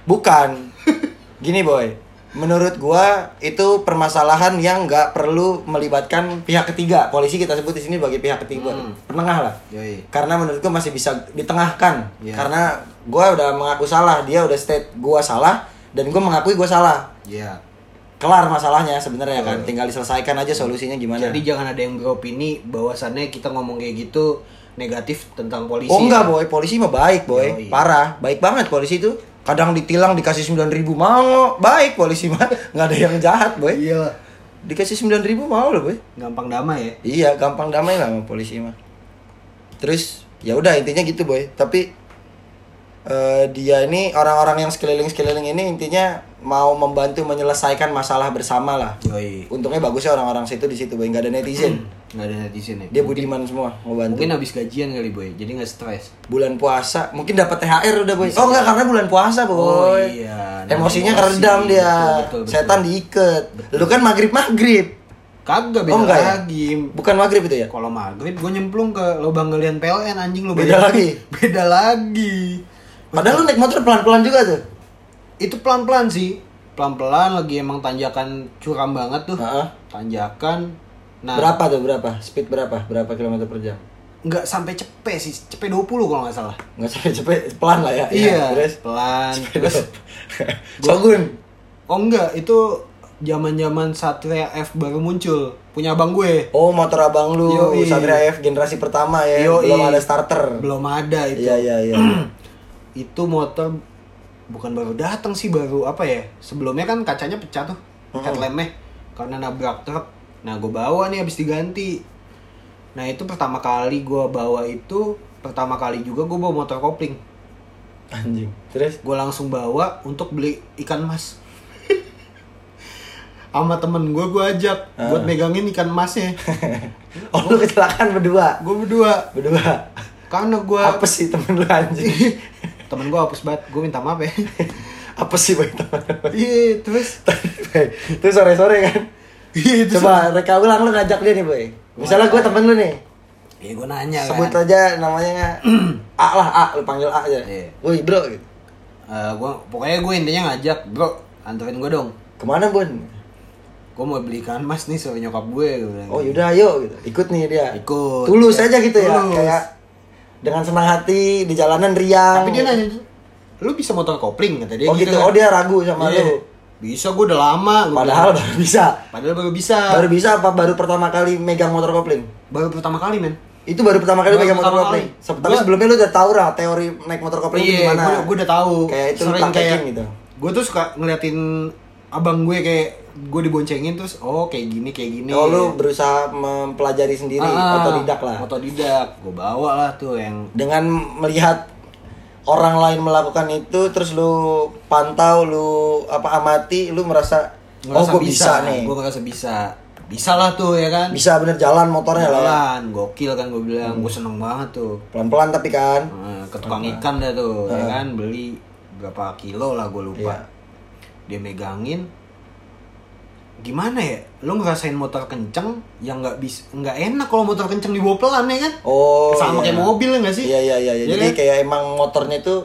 bukan gini boy menurut gua itu permasalahan yang nggak perlu melibatkan pihak ketiga polisi kita sebut di sini sebagai pihak ketiga Hmm. penengah lah Yoi. karena menurut gua masih bisa ditengahkan Iya. karena gua udah mengaku salah dia udah state gua salah dan gua mengakui gua salah Iya. kelar masalahnya sebenarnya kan tinggal diselesaikan aja solusinya gimana Jadi jangan ada yang beropini bahwasannya kita ngomong kayak gitu negatif tentang polisi. oh enggak ya. boy polisi mah baik boy Yoi. parah baik banget polisi itu kadang ditilang dikasih 9000 ribu mau baik polisi mah nggak ada yang jahat boy Iya. dikasih 9000 ribu mau loh boy Gampang damai ya. Iya, gampang damai lah sama polisi mah. Terus ya udah intinya gitu boy. Tapi eh, dia ini orang-orang yang sekeliling sekeliling ini intinya mau membantu menyelesaikan masalah bersama lah. Yoi. Untungnya bagusnya orang-orang situ di situ boy, nggak ada netizen. Nggak ada netizen ya. Dia budiman semua mau bantu. Mungkin habis gajian kali boy, jadi nggak stres. Bulan puasa mungkin dapat THR udah boy. Oh enggak karena bulan puasa boy. Oh, iya. Nah, Emosinya emosi. keredam dia. Betul, betul, betul. Setan diikat. Lu kan maghrib maghrib. Kagak beda Oh, enggak ya? lagi. Bukan maghrib itu ya? Kalau maghrib gue nyemplung ke lubang galian PLN anjing lu Beda bayangin. lagi? Beda lagi. Padahal lu naik motor pelan-pelan juga tuh. Itu pelan-pelan sih. pelan-pelan lagi emang tanjakan curam banget tuh. Heeh. Tanjakan. Nah, Berapa tuh berapa? Speed berapa? Berapa kilometer per jam? nggak sampai cepet sih, cepet 20 kalau nggak salah. Nggak sampai cepet, pelan lah ya. Iya, Terus pelan. Terus Shogun. oh enggak, itu zaman-zaman Satria F baru muncul. Punya abang gue. Oh, motor abang lu Yoi. Satria F generasi pertama ya. Yoi. Belum ada starter. Belum ada itu. Iya, iya, iya. itu motor bukan baru datang sih baru apa ya sebelumnya kan kacanya pecah tuh Hmm. headlampnya karena nabrak truk nah gue bawa nih habis diganti nah itu pertama kali gue bawa itu pertama kali juga gue bawa motor kopling Anjing. Terus gue langsung bawa untuk beli ikan mas sama temen gue gue ajak Ah. buat megangin ikan masnya Oh, lu kecelakaan berdua. gue berdua Berdua. karena gue Apa sih temen lu anjing? temen gue hapus banget gue minta maaf ya Apa sih temen lu? iya terus Itu sore-sore kan. Iya Coba reka ulang lu ngajak dia nih boy. Misalnya gue temen lu nih. ya gue nanya Sebut kan aja namanya A lah A, lu panggil A aja. Iya. Woi bro, gitu. Eh, gua pokoknya gue intinya ngajak bro anterin gue dong ke mana Bon? gue mau beli ikan mas nih sama nyokap gue Oh yaudah ayo gitu. Ikut nih dia. Ikut. Tulus Ya, aja gitu ya. tulus. Kayak dengan senang hati di jalanan riang. tapi dia nanya lu bisa motor kopling kata dia Oh gitu. kan. Oh dia ragu sama Iya. lu. Bisa gue udah lama Padahal baru bisa. padahal baru bisa Baru bisa apa baru pertama kali megang motor kopling? baru pertama kali men Itu baru pertama kali Baru megang motor kopling. Se- Tapi Gua- sebelumnya lu udah tahu lah teori naik motor kopling itu iya gimana. gue gue udah tahu Kayak itu Sering praktekin gitu. gue tuh suka ngeliatin abang gue kayak gue diboncengin terus oh kayak gini kayak gini Oh lu berusaha mempelajari sendiri, Ah, otodidak lah. otodidak gue bawa lah tuh yang Dengan melihat orang lain melakukan itu terus lu pantau, lu apa amati, lu merasa oh gue bisa, nih. gue ngerasa bisa bisa lah tuh ya kan Bisa bener jalan motornya lah. ya. jalan gokil kan gue bilang Hmm. gue seneng banget tuh Pelan-pelan tapi kan. Nah, ke tukang ikan dah tuh ya kan beli berapa kilo lah gue lupa Iya. dia megangin gimana ya lu ngerasain motor kenceng yang nggak bisa nggak enak kalau motor kenceng dibawa pelan ya kan Oh. sama iya. kayak mobil ya nggak sih Iya iya iya. iya. Iya Jadi kan? kayak emang motornya itu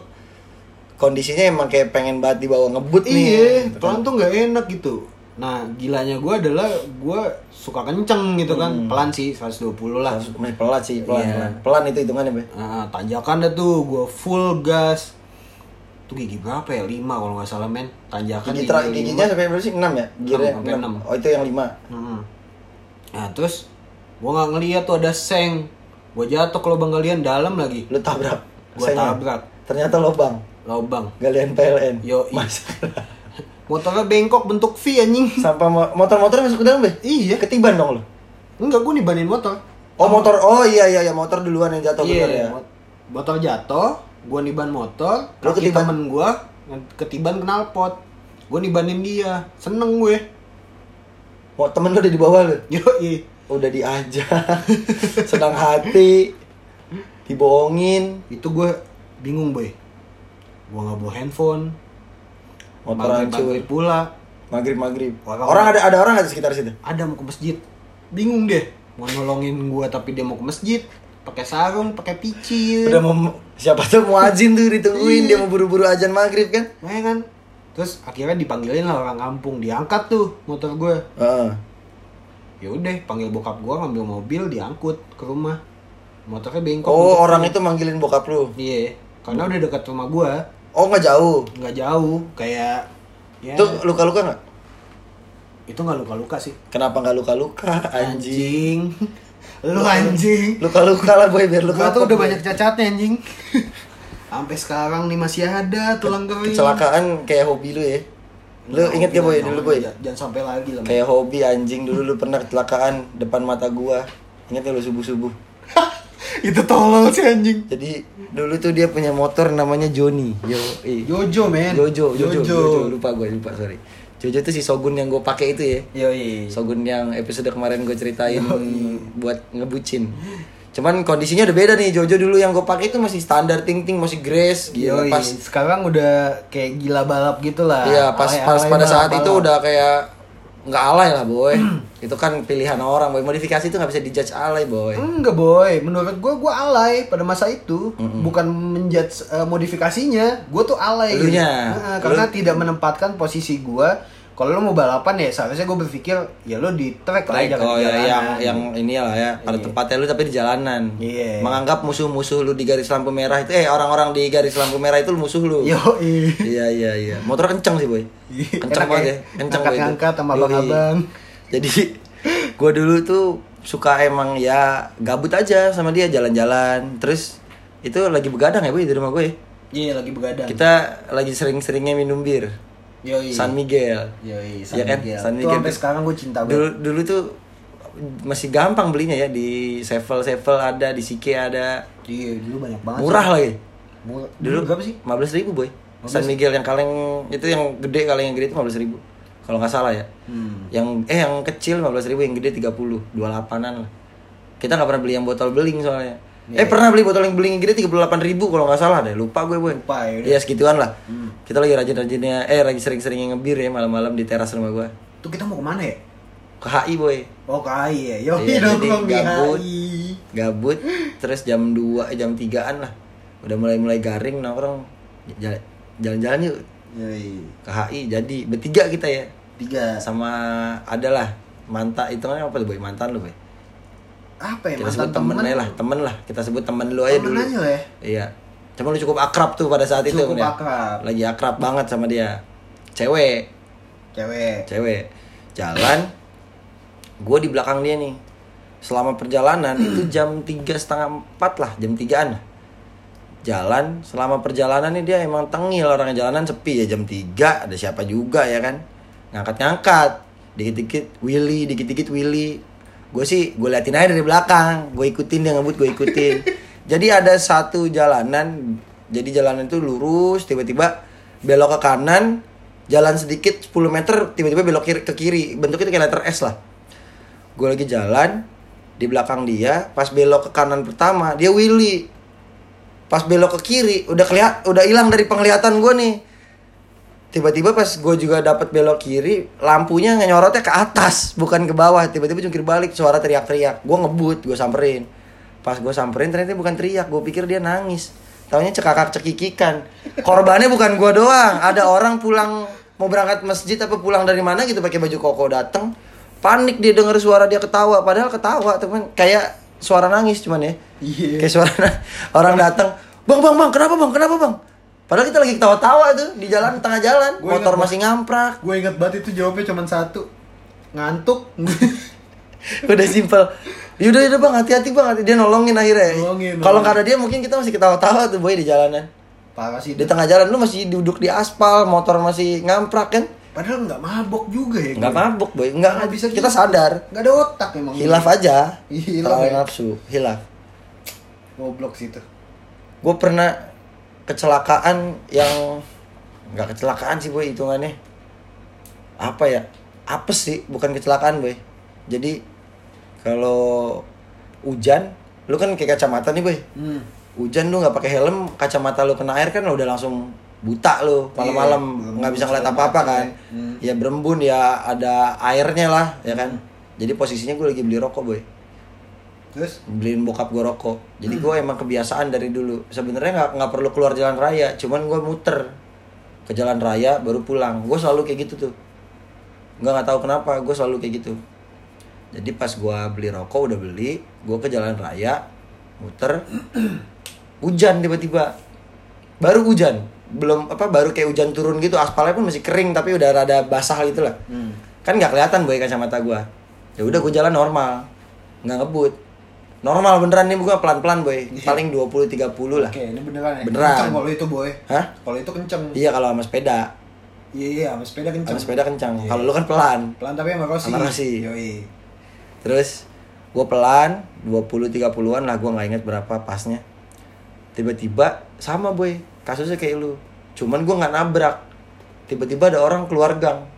kondisinya emang kayak pengen banget dibawa ngebut nih. iya Gitu pelan tuh nggak enak gitu nah gilanya gue adalah gue suka kenceng gitu kan pelan sih 120 lah main pelan sih, pelan, Iya. pelan. Pelan itu hitungannya, Be. Nah, tanjakan dah tuh gue full gas tuh gigi berapa ya lima kalau nggak salah men tanjakan Gigi lima. giginya sampai berapa sih? 6 ya? Gearnya sampai enam. enam. Oh, itu yang 5. Mm-mm. Nah terus gue nggak ngeliat tuh ada seng gue jatuh ke lubang galian dalam lagi Lu tabrak. Gua Sayangnya. tabrak. Ternyata lobang. lubang Galian PLN. Yo, motornya bengkok bentuk V anjing Sampai mo- motor-motor masuk ke dalam, Be? iya Ketiban dong lu. enggak gue nibanin motor Oh, motor. Oh, iya iya iya, motor duluan yang jatuh bener ya. mot- motor jatuh gue niban motor Lu kaki ketiban? temen gue ketiban knalpot gue nibanin dia seneng gue Mau temen lu udah di bawah lu. yo Udah diajak. Senang hati. Dibohongin. itu gue bingung boy gue nggak bawa handphone Motor maghrib hancur. maghrib pula Maghrib maghrib. Orang- Orang ada ada orang nggak di sekitar situ? ada mau ke masjid bingung deh mau nolongin gua tapi dia mau ke masjid pakai sarung pakai picil Udah mau siapa tuh mau azin tuh ditungguin Iya. dia mau buru-buru azan maghrib kan? ya kan terus akhirnya dipanggilin lah orang kampung diangkat tuh motor gue Heeh. ya udah panggil bokap gua ngambil mobil diangkut ke rumah motornya bengkok Oh bentuk orang itu manggilin bokap lu. iya karena udah dekat rumah gua Oh nggak jauh. nggak jauh kayak ya Itu luka-luka nggak? itu nggak luka luka sih Kenapa nggak luka-luka? Anjing. anjing lu anjing Luka-luka lah boy biar lu Gua kapok, tuh udah boy. banyak cacatnya anjing. Sampai sekarang nih masih ada tulang kering. Kecelakaan kayak hobi lu ya. Lu Nggak, inget gak boy dulu boy? Jangan, sampai lagi lah. Kayak hobi anjing dulu lu pernah kecelakaan depan mata gua. Ingat gak lu subuh-subuh? itu tolol sih anjing. Jadi dulu tuh dia punya motor namanya Joni. Yo, eh. Jojo men. Jojo, Jojo, Jojo. Jojo, lupa gue, lupa sorry. Jojo tuh si Sogun yang gue pakai itu ya. Yoi. Sogun yang episode kemarin gue ceritain buat ngebucin. Cuman kondisinya udah beda nih. Jojo dulu yang gue pakai itu masih standar ting ting, masih grace gitu. Yoi. Pas Sekarang udah kayak gila balap gitu lah. iya pas pas Alay-alay pada balap saat itu balap. udah kayak nggak alay lah boy itu kan pilihan orang boy modifikasi itu nggak bisa dijudge alay boy Enggak boy, menurut gue gue alay pada masa itu, bukan menjudge eh, modifikasinya, gue tuh alay. gitu. Nah, karena Lu- tidak menempatkan posisi gue. Kalau lo mau balapan ya seharusnya gue berpikir ya lo di track lah jangan oh di ya, jalanan. yang yang ini lah ya pada Iya. tempatnya lu tapi di jalanan Iya. menganggap musuh-musuh lu di garis lampu merah itu eh orang-orang di garis lampu merah itu musuh lu Yo, iya iya iya motor kenceng sih boy Iya, kenceng banget ya. ya kenceng boy itu. Ngangkat-ngangkat sama Yoi. abang-abang. jadi gue dulu tuh suka emang ya gabut aja sama dia jalan-jalan terus itu lagi begadang ya boy di rumah gue Iya lagi begadang. kita lagi sering-seringnya minum bir Yoi. San Miguel Yoi, San Iya kan? Miguel. San Tuh Miguel sampai tuh- sekarang gue cinta dulu banget. dulu tuh masih gampang belinya ya di Sevel Sevel ada di Sike ada Iya, dulu banyak banget. murah lagi Murah. dulu berapa sih? 15 ribu boy San Miguel yang kaleng itu yang gede kaleng yang gede itu 15 ribu kalau nggak salah ya Hmm. yang eh yang kecil 15 ribu yang gede 30 28an lah kita nggak pernah beli yang botol beling soalnya Iya. eh pernah beli botol yang beling gede 38 ribu kalau nggak salah deh lupa gue boy Lupa, ya iya segituan lah Hmm. kita lagi rajin-rajinnya eh lagi sering-seringnya ngebir ya malam-malam di teras rumah gue Tuh kita mau ke mana ya? ke HI boy Oh kai ya. Yo, Iya, dong gabut. HI. gabut terus jam 2 eh, jam 3an lah udah mulai mulai garing nongkrong Jal- jalan-jalan yuk Yoi. ke HI jadi bertiga kita ya Tiga. sama adalah manta itu kan apa tuh boy mantan lu boy Apa ya kita sebut temen temen? lah temen lah. Kita sebut temen lu aja Temen dulu. aja ya. iya. Cuma lu cukup akrab tuh pada saat itu Cukup ya. akrab. lagi akrab banget sama dia. Cewek. Cewek. cewek. Jalan. Gue di belakang dia nih. Selama perjalanan itu jam tiga setengah empat lah jam tigaan. Jalan selama perjalanan nih dia emang tengil orangnya jalanan sepi ya jam 3 ada siapa juga ya kan? Ngangkat-ngangkat. Dikit-dikit Willy dikit-dikit Willy gue sih gue liatin aja dari belakang. Gue ikutin dia ngebut gue ikutin. Jadi ada satu jalanan jadi jalanan itu lurus tiba-tiba belok ke kanan jalan sedikit 10 meter tiba-tiba belok kiri, ke kiri. Bentuknya kayak letter S lah. Gue lagi jalan di belakang dia pas belok ke kanan pertama dia Willy. Pas belok ke kiri udah kelihat udah hilang dari penglihatan gue nih tiba-tiba pas gue juga dapat belok kiri lampunya nyorotnya ke atas bukan ke bawah. Tiba-tiba jungkir balik suara teriak-teriak. Gue ngebut gue samperin. Pas gue samperin ternyata bukan teriak gue pikir dia nangis. Taunya cekakak cekikikan. Korbannya bukan gue doang. Ada orang pulang mau berangkat masjid apa pulang dari mana gitu pakai baju koko dateng. Panik dia denger suara dia ketawa. Padahal ketawa teman kayak suara nangis cuman ya. Iya. kayak suara orang datang bang bang bang kenapa bang? Kenapa bang padahal kita lagi ketawa-tawa tuh di jalan tengah jalan Gua motor masih ngamprak Gue inget banget itu jawabnya cuma satu. Ngantuk. udah simpel yaudah yaudah bang hati-hati bang dia nolongin akhirnya Nolongin, kalau nggak ada dia mungkin kita masih ketawa-tawa tuh boy di jalanan Parah sih. di tengah jalan lu masih duduk di aspal motor masih ngamprak kan Padahal nggak mabok juga ya. nggak gue. mabuk boy nggak bisa kita gitu. sadar Nggak ada otak emang. hilaf aja Hilaf terlalu ya. nafsu hilaf Goblok situ. gue pernah kecelakaan yang nggak kecelakaan sih boy hitungannya. Apa ya? Apes sih bukan kecelakaan boy. Jadi kalau hujan lu kan kayak kacamata nih boy. Hmm. hujan lu nggak pakai helm kacamata lu kena air kan udah langsung buta lu malam-malam. Iya, nggak bisa ngeliat apa-apa kan. ya. Hmm. ya berembun ya ada airnya lah ya kan. Jadi posisinya gue lagi beli rokok boy Terus? beliin bokap gue rokok. Jadi Hmm. gue emang kebiasaan dari dulu. Sebenarnya nggak nggak perlu keluar jalan raya cuman gue muter ke jalan raya baru pulang. Gue selalu kayak gitu tuh. Nggak nggak tahu kenapa gue selalu kayak gitu. Jadi pas gue beli rokok udah beli gue ke jalan raya muter hujan tiba-tiba. Baru hujan. Belum apa baru kayak hujan turun gitu. Aspalnya pun masih kering tapi udah rada basah gitu lah. Hmm. kan nggak kelihatan boy kacamata gua. Ya udah gua jalan normal. Nggak ngebut normal beneran nih gua pelan pelan boy paling 20 30 lah Oke, ini beneran ya. Beneran. Kenceng kalau itu boy. Hah? Kalau itu kenceng. iya kalau sama sepeda Iya iya, sama sepeda kenceng. sama sepeda kencang Iya. kalau lu kan pelan Pelan tapi sama Rossi. Sama Rossi. Yoi. terus gua pelan 20 30-an lah gua nggak inget berapa pasnya tiba-tiba sama boy kasusnya kayak lu cuman gua nggak nabrak tiba-tiba ada orang keluar gang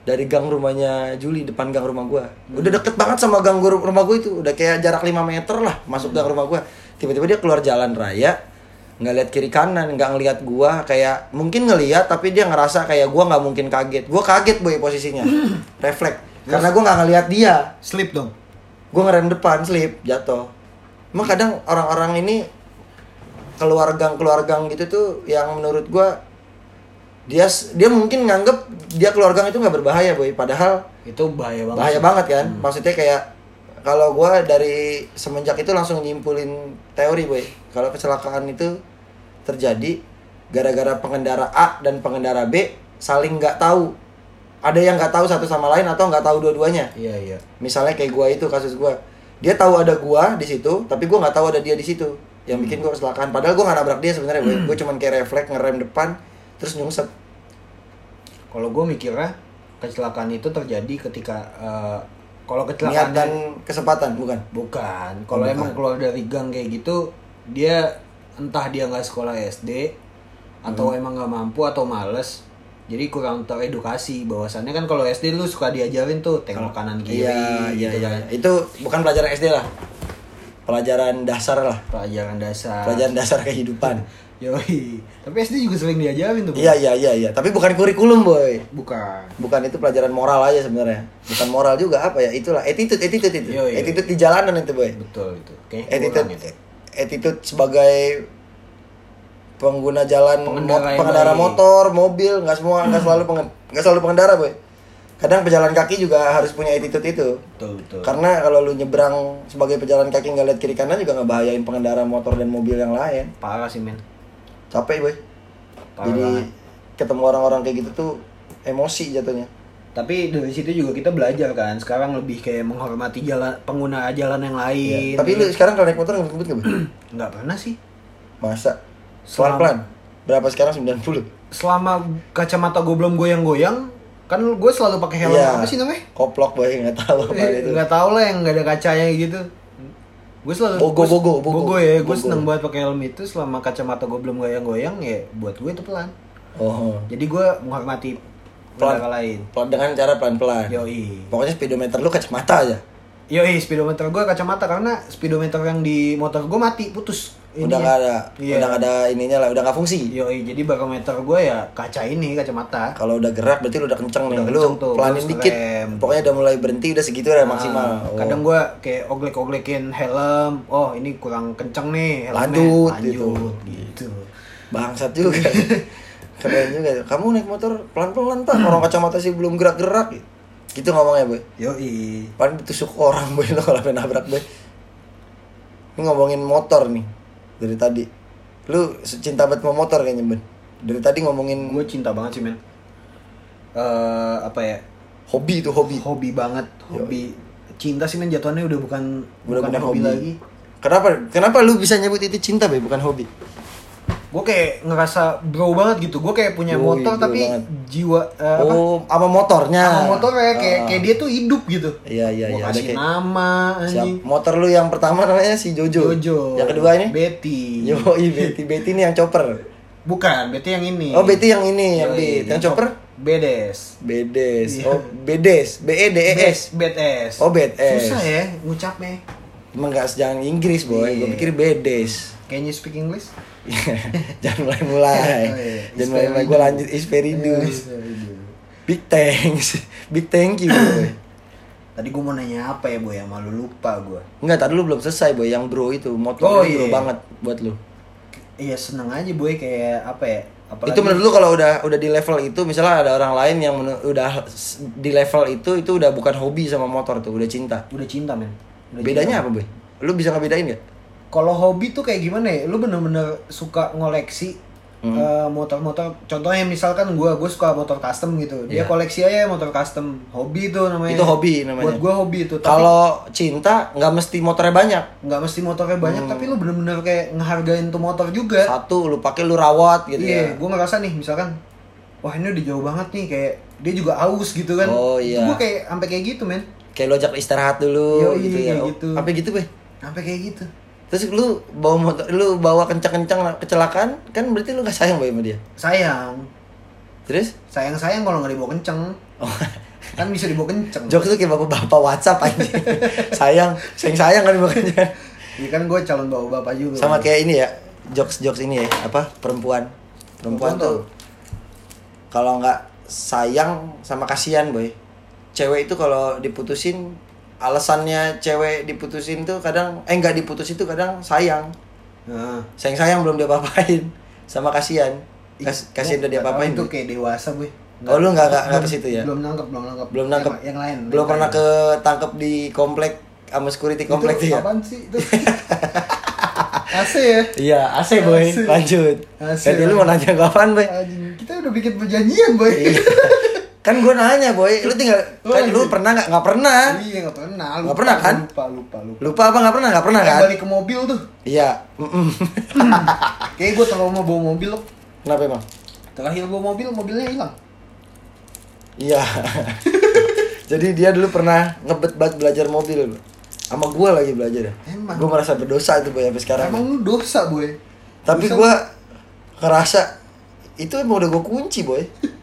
dari gang rumahnya Juli depan gang rumah gua. Udah deket banget sama gang gua- rumah gua itu. Udah kayak jarak 5 meter lah masuk gang rumah gua. Tiba-tiba dia keluar jalan raya nggak lihat kiri kanan nggak ngelihat gua. Kayak mungkin ngelihat tapi dia ngerasa kayak gua nggak mungkin kaget. Gua kaget boy posisinya. Refleks. Karena gua nggak ngelihat dia. Slip dong. gua ngerem depan slip jatuh. Emang kadang orang-orang ini keluargang keluargang gitu tuh yang menurut gua dia dia mungkin nganggep dia keluargang itu nggak berbahaya boy. Padahal Itu bahaya banget. bahaya sih. banget kan? Maksudnya kayak kalau gua dari semenjak itu langsung nyimpulin teori boy. Kalau kecelakaan itu terjadi gara-gara pengendara A dan pengendara B saling nggak tahu. Ada yang nggak tahu satu sama lain atau nggak tahu dua-duanya. Iya, iya. misalnya kayak gua itu kasus gua. Dia tahu ada gua di situ tapi gua nggak tahu ada dia di situ. Yang bikin gua kecelakaan. Padahal gua nggak nabrak dia sebenarnya gua cuman kayak refleks ngerem depan terus nyungsep Kalau gue mikirnya kecelakaan itu terjadi ketika eh, kalau niat kecelakaan dan kesempatan bukan bukan. Kalau emang keluar dari gang kayak gitu, dia entah dia nggak sekolah SD atau Hmm. emang nggak mampu atau males. Jadi kurang teredukasi bahwasannya kan kalau SD lu suka diajarin tuh tengok kanan kiri Iya, iya, gitu iya. kan. Itu bukan pelajaran SD lah. Pelajaran dasar lah. Pelajaran dasar. Pelajaran dasar kehidupan. Yoi. Tapi SD juga sering diajarin tuh. Iya, iya, iya, iya. Tapi bukan kurikulum, boy. Bukan. Bukan itu pelajaran moral aja sebenarnya. Bukan moral juga apa ya? Itulah attitude, attitude itu. Attitude di jalanan itu, boy. Betul itu. Kayak Attitude itu. attitude sebagai pengguna jalan Pengendara pengendara baik. motor, mobil, nggak semua nggak selalu pengen- nggak selalu pengendara, boy. Kadang pejalan kaki juga harus punya attitude itu. Betul, betul. Karena kalau lu nyebrang sebagai pejalan kaki nggak lihat kiri kanan juga ngebahayain pengendara motor dan mobil yang lain. Parah sih, men. Capek, boy. Parah Jadi banget. ketemu orang-orang kayak gitu tuh emosi jatuhnya. Tapi dari situ juga kita belajar kan. Sekarang lebih kayak menghormati jalan pengguna jalan yang lain. Iya. Tapi lu sekarang kalau naik motor ngebut nggak, nggak pernah sih. Masa? Selama- Pelan-pelan. Berapa sekarang 90? Selama kacamata gue belum goyang-goyang, kan gue selalu pakai helm Iya. apa sih namanya? Koplok, boy. Nggak tahu apa Eh, itu. nggak tahu lah yang nggak ada kacanya gitu. Gue selalu Bogo, gua- bogo, bogo. ya. Gue Bogo. seneng banget pakai helm itu selama kacamata gue belum goyang-goyang ya buat gue itu pelan. Oh. Jadi gue menghormati Pelan. lain. Pelan dengan cara pelan-pelan. Yoi. Pokoknya speedometer lu kacamata aja. Yoi, speedometer gue kacamata karena speedometer yang di motor gue mati, putus. Udah ininya. nggak ada, Iya. udah nggak ada ininya lah, udah nggak fungsi. Yoi, jadi barometer gue ya kaca ini kacamata. Kalau udah gerak berarti lu udah kenceng nih. Udah Lu kenceng tuh, pelanin dikit. rem. Pokoknya udah mulai berhenti udah segitu udah Nah, maksimal. Oh. Kadang gue kayak oglek-oglekin helm. Oh, ini kurang kenceng nih helmnya. Lanjut, Lanjut, gitu. bangsat juga. Keren juga. Kamu naik motor pelan-pelan pak. Orang kacamata sih belum gerak-gerak. Gitu ngomongnya boy. Yoi. Paling ditusuk orang boy lo kalau nabrak boy. Ini ngomongin motor nih dari tadi. Lu cinta banget sama motor kayaknya Ben. Dari tadi ngomongin Gue cinta banget sih, men. Eh, apa ya? hobi itu hobi. Hobi banget, hobi. Cinta sih men jatuhannya udah bukan Udah bukan bukan hobi, hobi. lagi. Kenapa? Kenapa lu bisa nyebut itu cinta be bukan hobi? Gue kayak ngerasa bro banget gitu. Gue kayak punya Yoi, motor tapi banget. jiwa apa? Oh, sama motornya. sama motornya kayak Ah. kayak dia tuh hidup gitu. Iya iya Gua iya. Ada kasih kayak nama siap. anjing. Motor lu yang pertama namanya si Jojo. Jojo. Yang kedua ini? Betty. Yo, Betty Betty ini yang chopper. Bukan, Betty yang ini. Oh, Betty yang ini, yang beat. Yang chopper? Bedes. Bedes. Iya. Oh, Bedes. B E D E S. Bedes. Oh, Bedes. Susah ya ngucapnya. Emang gak sejangan Inggris, boy. Iya. Gue pikir Bedes. Can you speak English? Jangan mulai-mulai. Oh, iya. Jangan mulai-mulai. Gue lanjut Isperidus. Big thanks. Big thank you, boy. Tadi gue mau nanya apa ya, Boy? Sama lu lupa gue. Enggak, tadi lu belum selesai, boy. Yang bro itu. Motor Oh, lu bro iya. banget buat lu. Iya, seneng aja, Boy. Kayak apa ya? Apalagi Itu menurut lu kalau udah udah di level itu misalnya ada orang lain yang udah di level itu itu udah bukan hobi sama motor tuh, udah cinta. udah cinta, men. Udah Bedanya cinta. apa, Boy? Lu bisa ngebedain gak? Kalau hobi tuh kayak gimana ya? Lu bener-bener suka ngoleksi Hmm. eh, motor-motor. Contohnya misalkan gua, gue suka motor custom gitu. Dia Iya. koleksi aja motor custom. Hobi itu namanya. Itu hobi namanya. Buat gua hobi itu. Kalau cinta nggak mesti motornya banyak. nggak mesti motornya banyak, Hmm. tapi lu bener-bener kayak ngehargain tuh motor juga. Satu lu pakai lu rawat gitu iya, ya. gue ngerasa nih misalkan, wah ini udah jauh banget nih kayak dia juga aus gitu kan. Oh, iya. Gue kayak sampai kayak gitu men, Kayak lu ajak istirahat dulu Yoi, gitu ya. gitu. Apa gitu, Boy? sampai kayak gitu. Terus lu bawa motor, lu bawa kencang-kencang kecelakaan, kan berarti lu gak sayang Boy sama dia. Sayang, Terus? sayang-sayang kalau nggak dibawa kenceng, Oh, kan bisa dibawa kenceng. jokes tuh kayak bapak-bapak WhatsApp aja. sayang, sayang sayang kan bukannya. Iya kan gue calon bawa bapak juga. Sama kayak ini ya, jokes jokes ini ya apa perempuan perempuan Perempuan tuh kalau nggak sayang sama kasihan boy cewek itu kalau diputusin alasannya cewek diputusin tuh kadang eh nggak diputus itu kadang sayang. Nah, sayang sayang belum dia apain sama kasihan. Kas, kasihan udah dia apain itu kayak dewasa gue Oh, lu nggak- nggak- nggak ke situ ya? belum nangkep belum nangkep. Belum nangkep. Yang, yang lain belum yang pernah lain. ketangkep di komplek sama security komplek itu ya? apaan sih itu? AC ya? Iya AC boy. AC. lanjut. AC, jadi lu mau nanya gue apaan boy? Kita udah bikin perjanjian boy. Iya. kan gue nanya boy lu tinggal Oh, kan, lu pernah nggak? Nggak pernah. Iya nggak pernah. Pernah, kan? lupa lupa lupa. Lupa apa nggak pernah? Nggak pernah kan? balik ke mobil tuh. Iya. Kayak gue mau bawa mobil loh kenapa emang? Terakhir bawa mobil mobilnya hilang. Iya. Jadi dia dulu pernah ngebet banget belajar mobil sama gue lagi belajar. Ya Emang. gue merasa berdosa itu boy sampai sekarang. Emang lu dosa boy? Tapi gue ngerasa itu emang udah gue kunci boy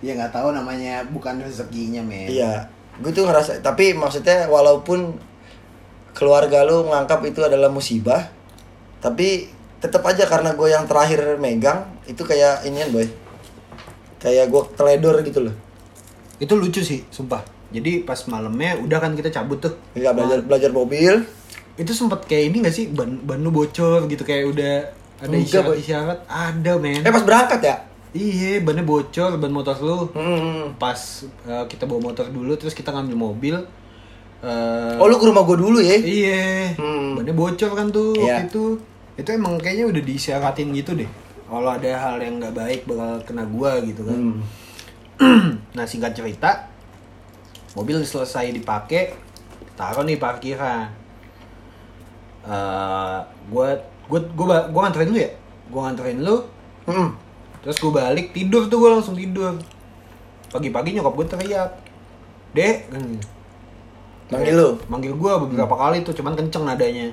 ya nggak tahu namanya bukan rezekinya men Iya, gue tuh ngerasa. Tapi maksudnya walaupun keluarga lu menganggap itu adalah musibah, tapi tetap aja karena gue yang terakhir megang itu kayak inian boy, kayak gue teledor gitu loh. itu lucu sih sumpah jadi pas malamnya udah kan kita cabut tuh Nggak belajar belajar mobil. itu sempet kayak ini gak sih ban ban lu bocor gitu kayak udah ada Enggak, isyarat isyarat ada men Eh pas berangkat ya? Iya bannya bocor ban motor lu Hmm. pas uh, kita bawa motor dulu terus kita ngambil mobil uh, Oh lu ke rumah gue dulu ya? iya Hmm. bannya bocor kan tuh Iya. waktu itu itu emang kayaknya udah diisyaratin gitu deh kalau ada hal yang nggak baik bakal kena gua gitu kan Hmm. nah singkat cerita mobil selesai dipakai taruh nih parkiran Eh, gua gua gua gua nganterin lu ya gua nganterin lu Hmm. Terus gua balik tidur tuh gua langsung tidur pagi-pagi nyokap gua teriak dek kan gitu. Manggil lu? manggil gua beberapa kali tuh cuman kenceng nadanya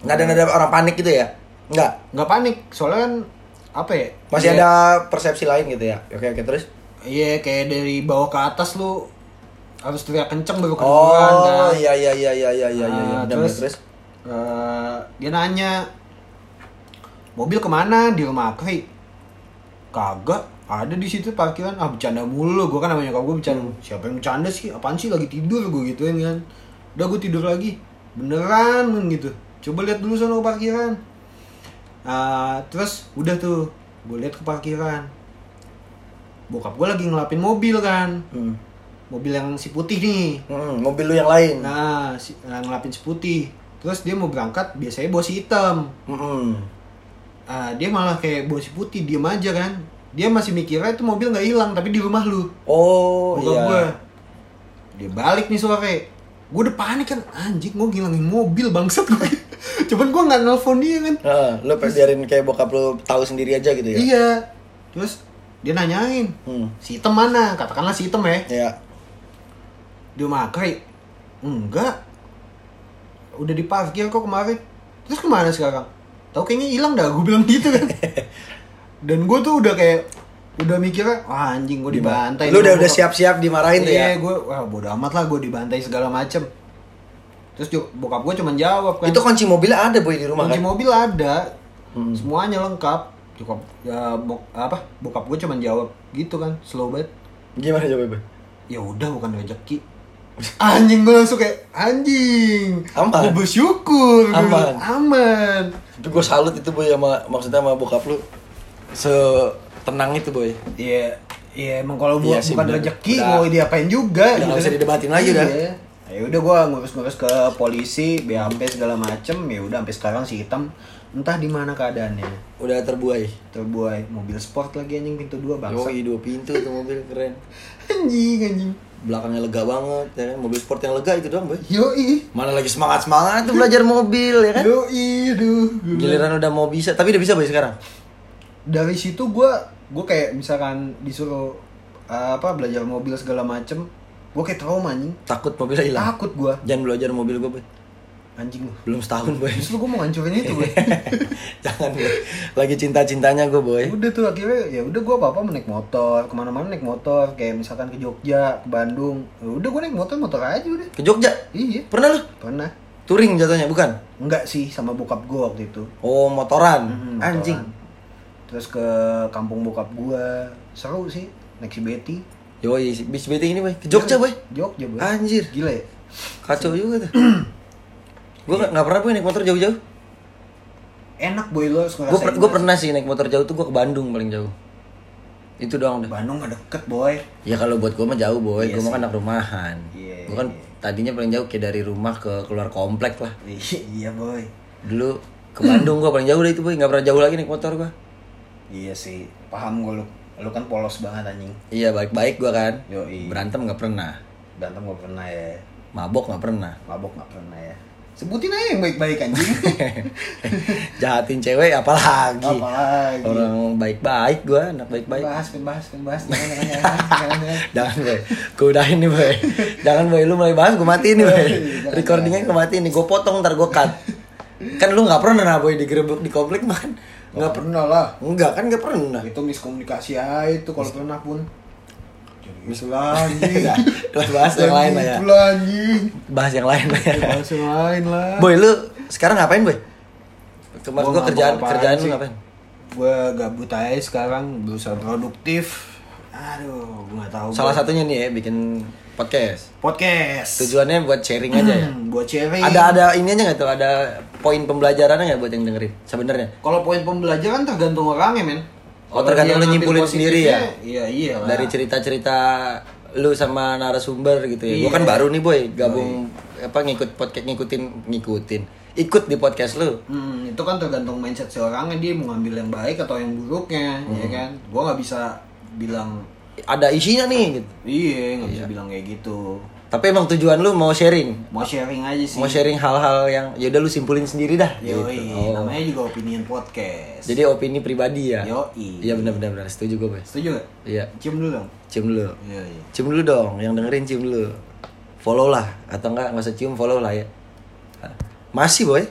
Nggak ada nada orang panik gitu ya? Nggak. nggak panik soalnya kan apa ya Masih Iya. ada persepsi lain gitu ya? Oke oke terus? iya kayak dari bawah ke atas lu harus teriak kenceng baru kedengeran Oh kan iya iya iya iya iya iya. iya. Ah, terus, terus? eh, dia nanya mobil ke mana di rumah Akri kagak ada di situ parkiran. Ah bercanda mulu gue kan namanya nyokap gue bercanda siapa yang bercanda sih? Apaan sih? Lagi tidur gue gituin kan. Udah gue tidur lagi. Beneran gitu. Coba lihat dulu sana ke parkiran. Ah, terus udah tuh gue lihat ke parkiran. Bokap gue lagi ngelapin mobil kan. Hmm. mobil yang si putih nih. Hmm, mobil lu yang lain. Nah, si, nah, ngelapin si putih. Terus dia mau berangkat, biasanya bawa si hitam. Hmm. Ah, dia malah kayak bawa si putih, diem aja kan. Dia masih mikirnya itu mobil nggak hilang, tapi di rumah lu. Oh Bokap iya. gua. Dia balik nih sore. Gue udah panik kan, anjing gue ngilangin mobil bangsat gue. Cuman gue nggak nelfon dia kan. Heeh, lu pengen biarin kayak bokap lu tahu sendiri aja gitu ya. Iya. Terus dia nanyain, Hmm. si hitam mana? Katakanlah si hitam ya. Iya. Di rumah Akri? Enggak. Udah diparkir kok kemarin. Terus ke mana sekarang? Tahu kayaknya hilang dah, gue bilang gitu kan. Dan gue tuh udah kayak udah mikirnya, wah anjing gue dibantai. Lu udah udah bokap." siap-siap dimarahin tuh ya. Iya, gue wah bodo amat lah gue dibantai segala macem. Terus bokap gue cuman jawab kan. Itu kunci mobilnya ada boy di rumah kunci kan. mobil ada, Hmm. semuanya lengkap. Cukup ya bok, apa? Bokap gue cuman jawab gitu kan, slow banget. Gimana Boy? ya udah bukan rezeki anjing gue langsung kayak anjing Aman. gue bersyukur Gua Aman. bilang, aman Tapi gue salut itu boy sama maksudnya sama bokap lu. Se tenang itu boy. iya iya emang kalau Iya buat sih, bukan bener. rezeki mau diapain juga Udah nggak bisa didebatin lagi, iya. udah. ya udah gue ngurus-ngurus ke polisi BAP segala macem ya udah sampai sekarang si hitam entah di mana keadaannya Udah terbuai. terbuai mobil sport lagi anjing pintu dua bangsa Yoi, dua pintu itu mobil keren. anjing anjing Belakangnya lega banget ya kan. Mobil sport yang lega itu doang boy. yoi Mana lagi semangat-semangat tuh belajar mobil ya kan. yoi aduh gua- Giliran udah mau bisa, tapi udah bisa boy sekarang. dari situ gue gue kayak misalkan disuruh uh, apa belajar mobil segala macem gue kayak trauma anjing Takut mobilnya hilang. takut gue Jangan belajar mobil gue boy. Anjing lu Belum setahun boy. justru gue mau ngancurin itu boy Jangan boy. Lagi cinta-cintanya gue boy. udah tuh akhirnya ya udah gue apa apa naik motor ke mana-mana naik motor kayak misalkan ke Jogja ke Bandung ya udah gue naik motor motor aja udah Ke Jogja. iya Pernah lu? pernah Touring jatuhnya bukan? Enggak sih sama bokap gue waktu itu. Oh, motoran. Hmm, Anjing. motoran. Terus ke kampung bokap gue. Seru sih naik si Betty. Yoi, bis BT ini, boy. Ke Jogja, boy. Jogja, boy. Anjir. Gila ya? Kacau juga tuh. gue nggak pernah boy naik motor jauh-jauh. Enak boy lo Gue gue pernah sih naik motor jauh tuh gue ke Bandung paling jauh. Itu doang dah. Bandung gak deket boy. Ya kalau buat gue mah jauh boy, Iya gue mah kan anak rumahan. Iya, Gue kan iya. tadinya paling jauh kayak dari rumah ke keluar komplek lah. iya boy. Dulu ke Bandung gue paling jauh deh itu boy, nggak pernah jauh lagi naik motor gue. Iya sih. Paham gue lu. Lu kan polos banget anjing. Iya baik-baik gue kan. Yoi. Berantem nggak pernah, Berantem gak pernah ya. mabok nggak pernah. Mabok gak pernah ya. Sebutin aja yang baik-baik anjing. Jahatin cewek apalagi. Apalagi. Orang baik-baik gue, anak baik-baik. Bahas, bahas, bahas. Jangan, jangan, jangan, boy, gue udahin nih boy Jangan boy, lu mulai bahas gue matiin nih boy Recordingnya gue matiin nih, gue potong ntar gue cut Kan lu gak pernah boy digerebek di komplek Gak Nggak pernah lah. Enggak kan gak pernah Itu miskomunikasi aja itu kalau pernah pun. Mis lagi. Bahas yang lain lah ya anjing. Bahas yang lain lah ya Bahas yang lain lah. Boy lu sekarang ngapain boy? Kemarin Gua kerjaan, kerjaan lu ngapain? Gue gabut aja sekarang berusaha produktif. Aduh, gue gak tahu. Salah Boy. satunya nih ya, bikin podcast podcast. Tujuannya buat sharing aja ya buat sharing. Ada ada ini aja nggak tuh? Ada poin pembelajarannya nggak buat yang dengerin? Sebenarnya? Kalau poin pembelajaran tergantung orangnya, men. Oh, tergantung lu nyimpulin sendiri ya? Iya, iya lah. dari cerita-cerita lu sama narasumber gitu ya. Gua Iya. kan baru nih boy, gabung apa ngikut podcast ngikutin ngikutin. Ikut di podcast lu. Hmm, itu kan tergantung mindset si orangnya dia mau ngambil yang baik atau yang buruknya, ya Hmm. kan? Gua nggak bisa bilang Ada isinya nih gitu. iya, nggak bisa bilang kayak gitu. Tapi emang tujuan lu mau sharing. Mau sharing aja sih. Mau sharing hal-hal yang ya udah lu simpulin sendiri dah Yoi, gitu. Oh. namanya juga opinion podcast. Jadi opini pribadi ya. Yoi. Iya benar benar benar setuju gue, boy. Setuju gak? Iya. Cium dulu dong. Cium dulu. Iya, iya. Cium dulu dong, yang dengerin cium dulu. Follow lah atau enggak nggak usah cium follow lah ya. Masih boy.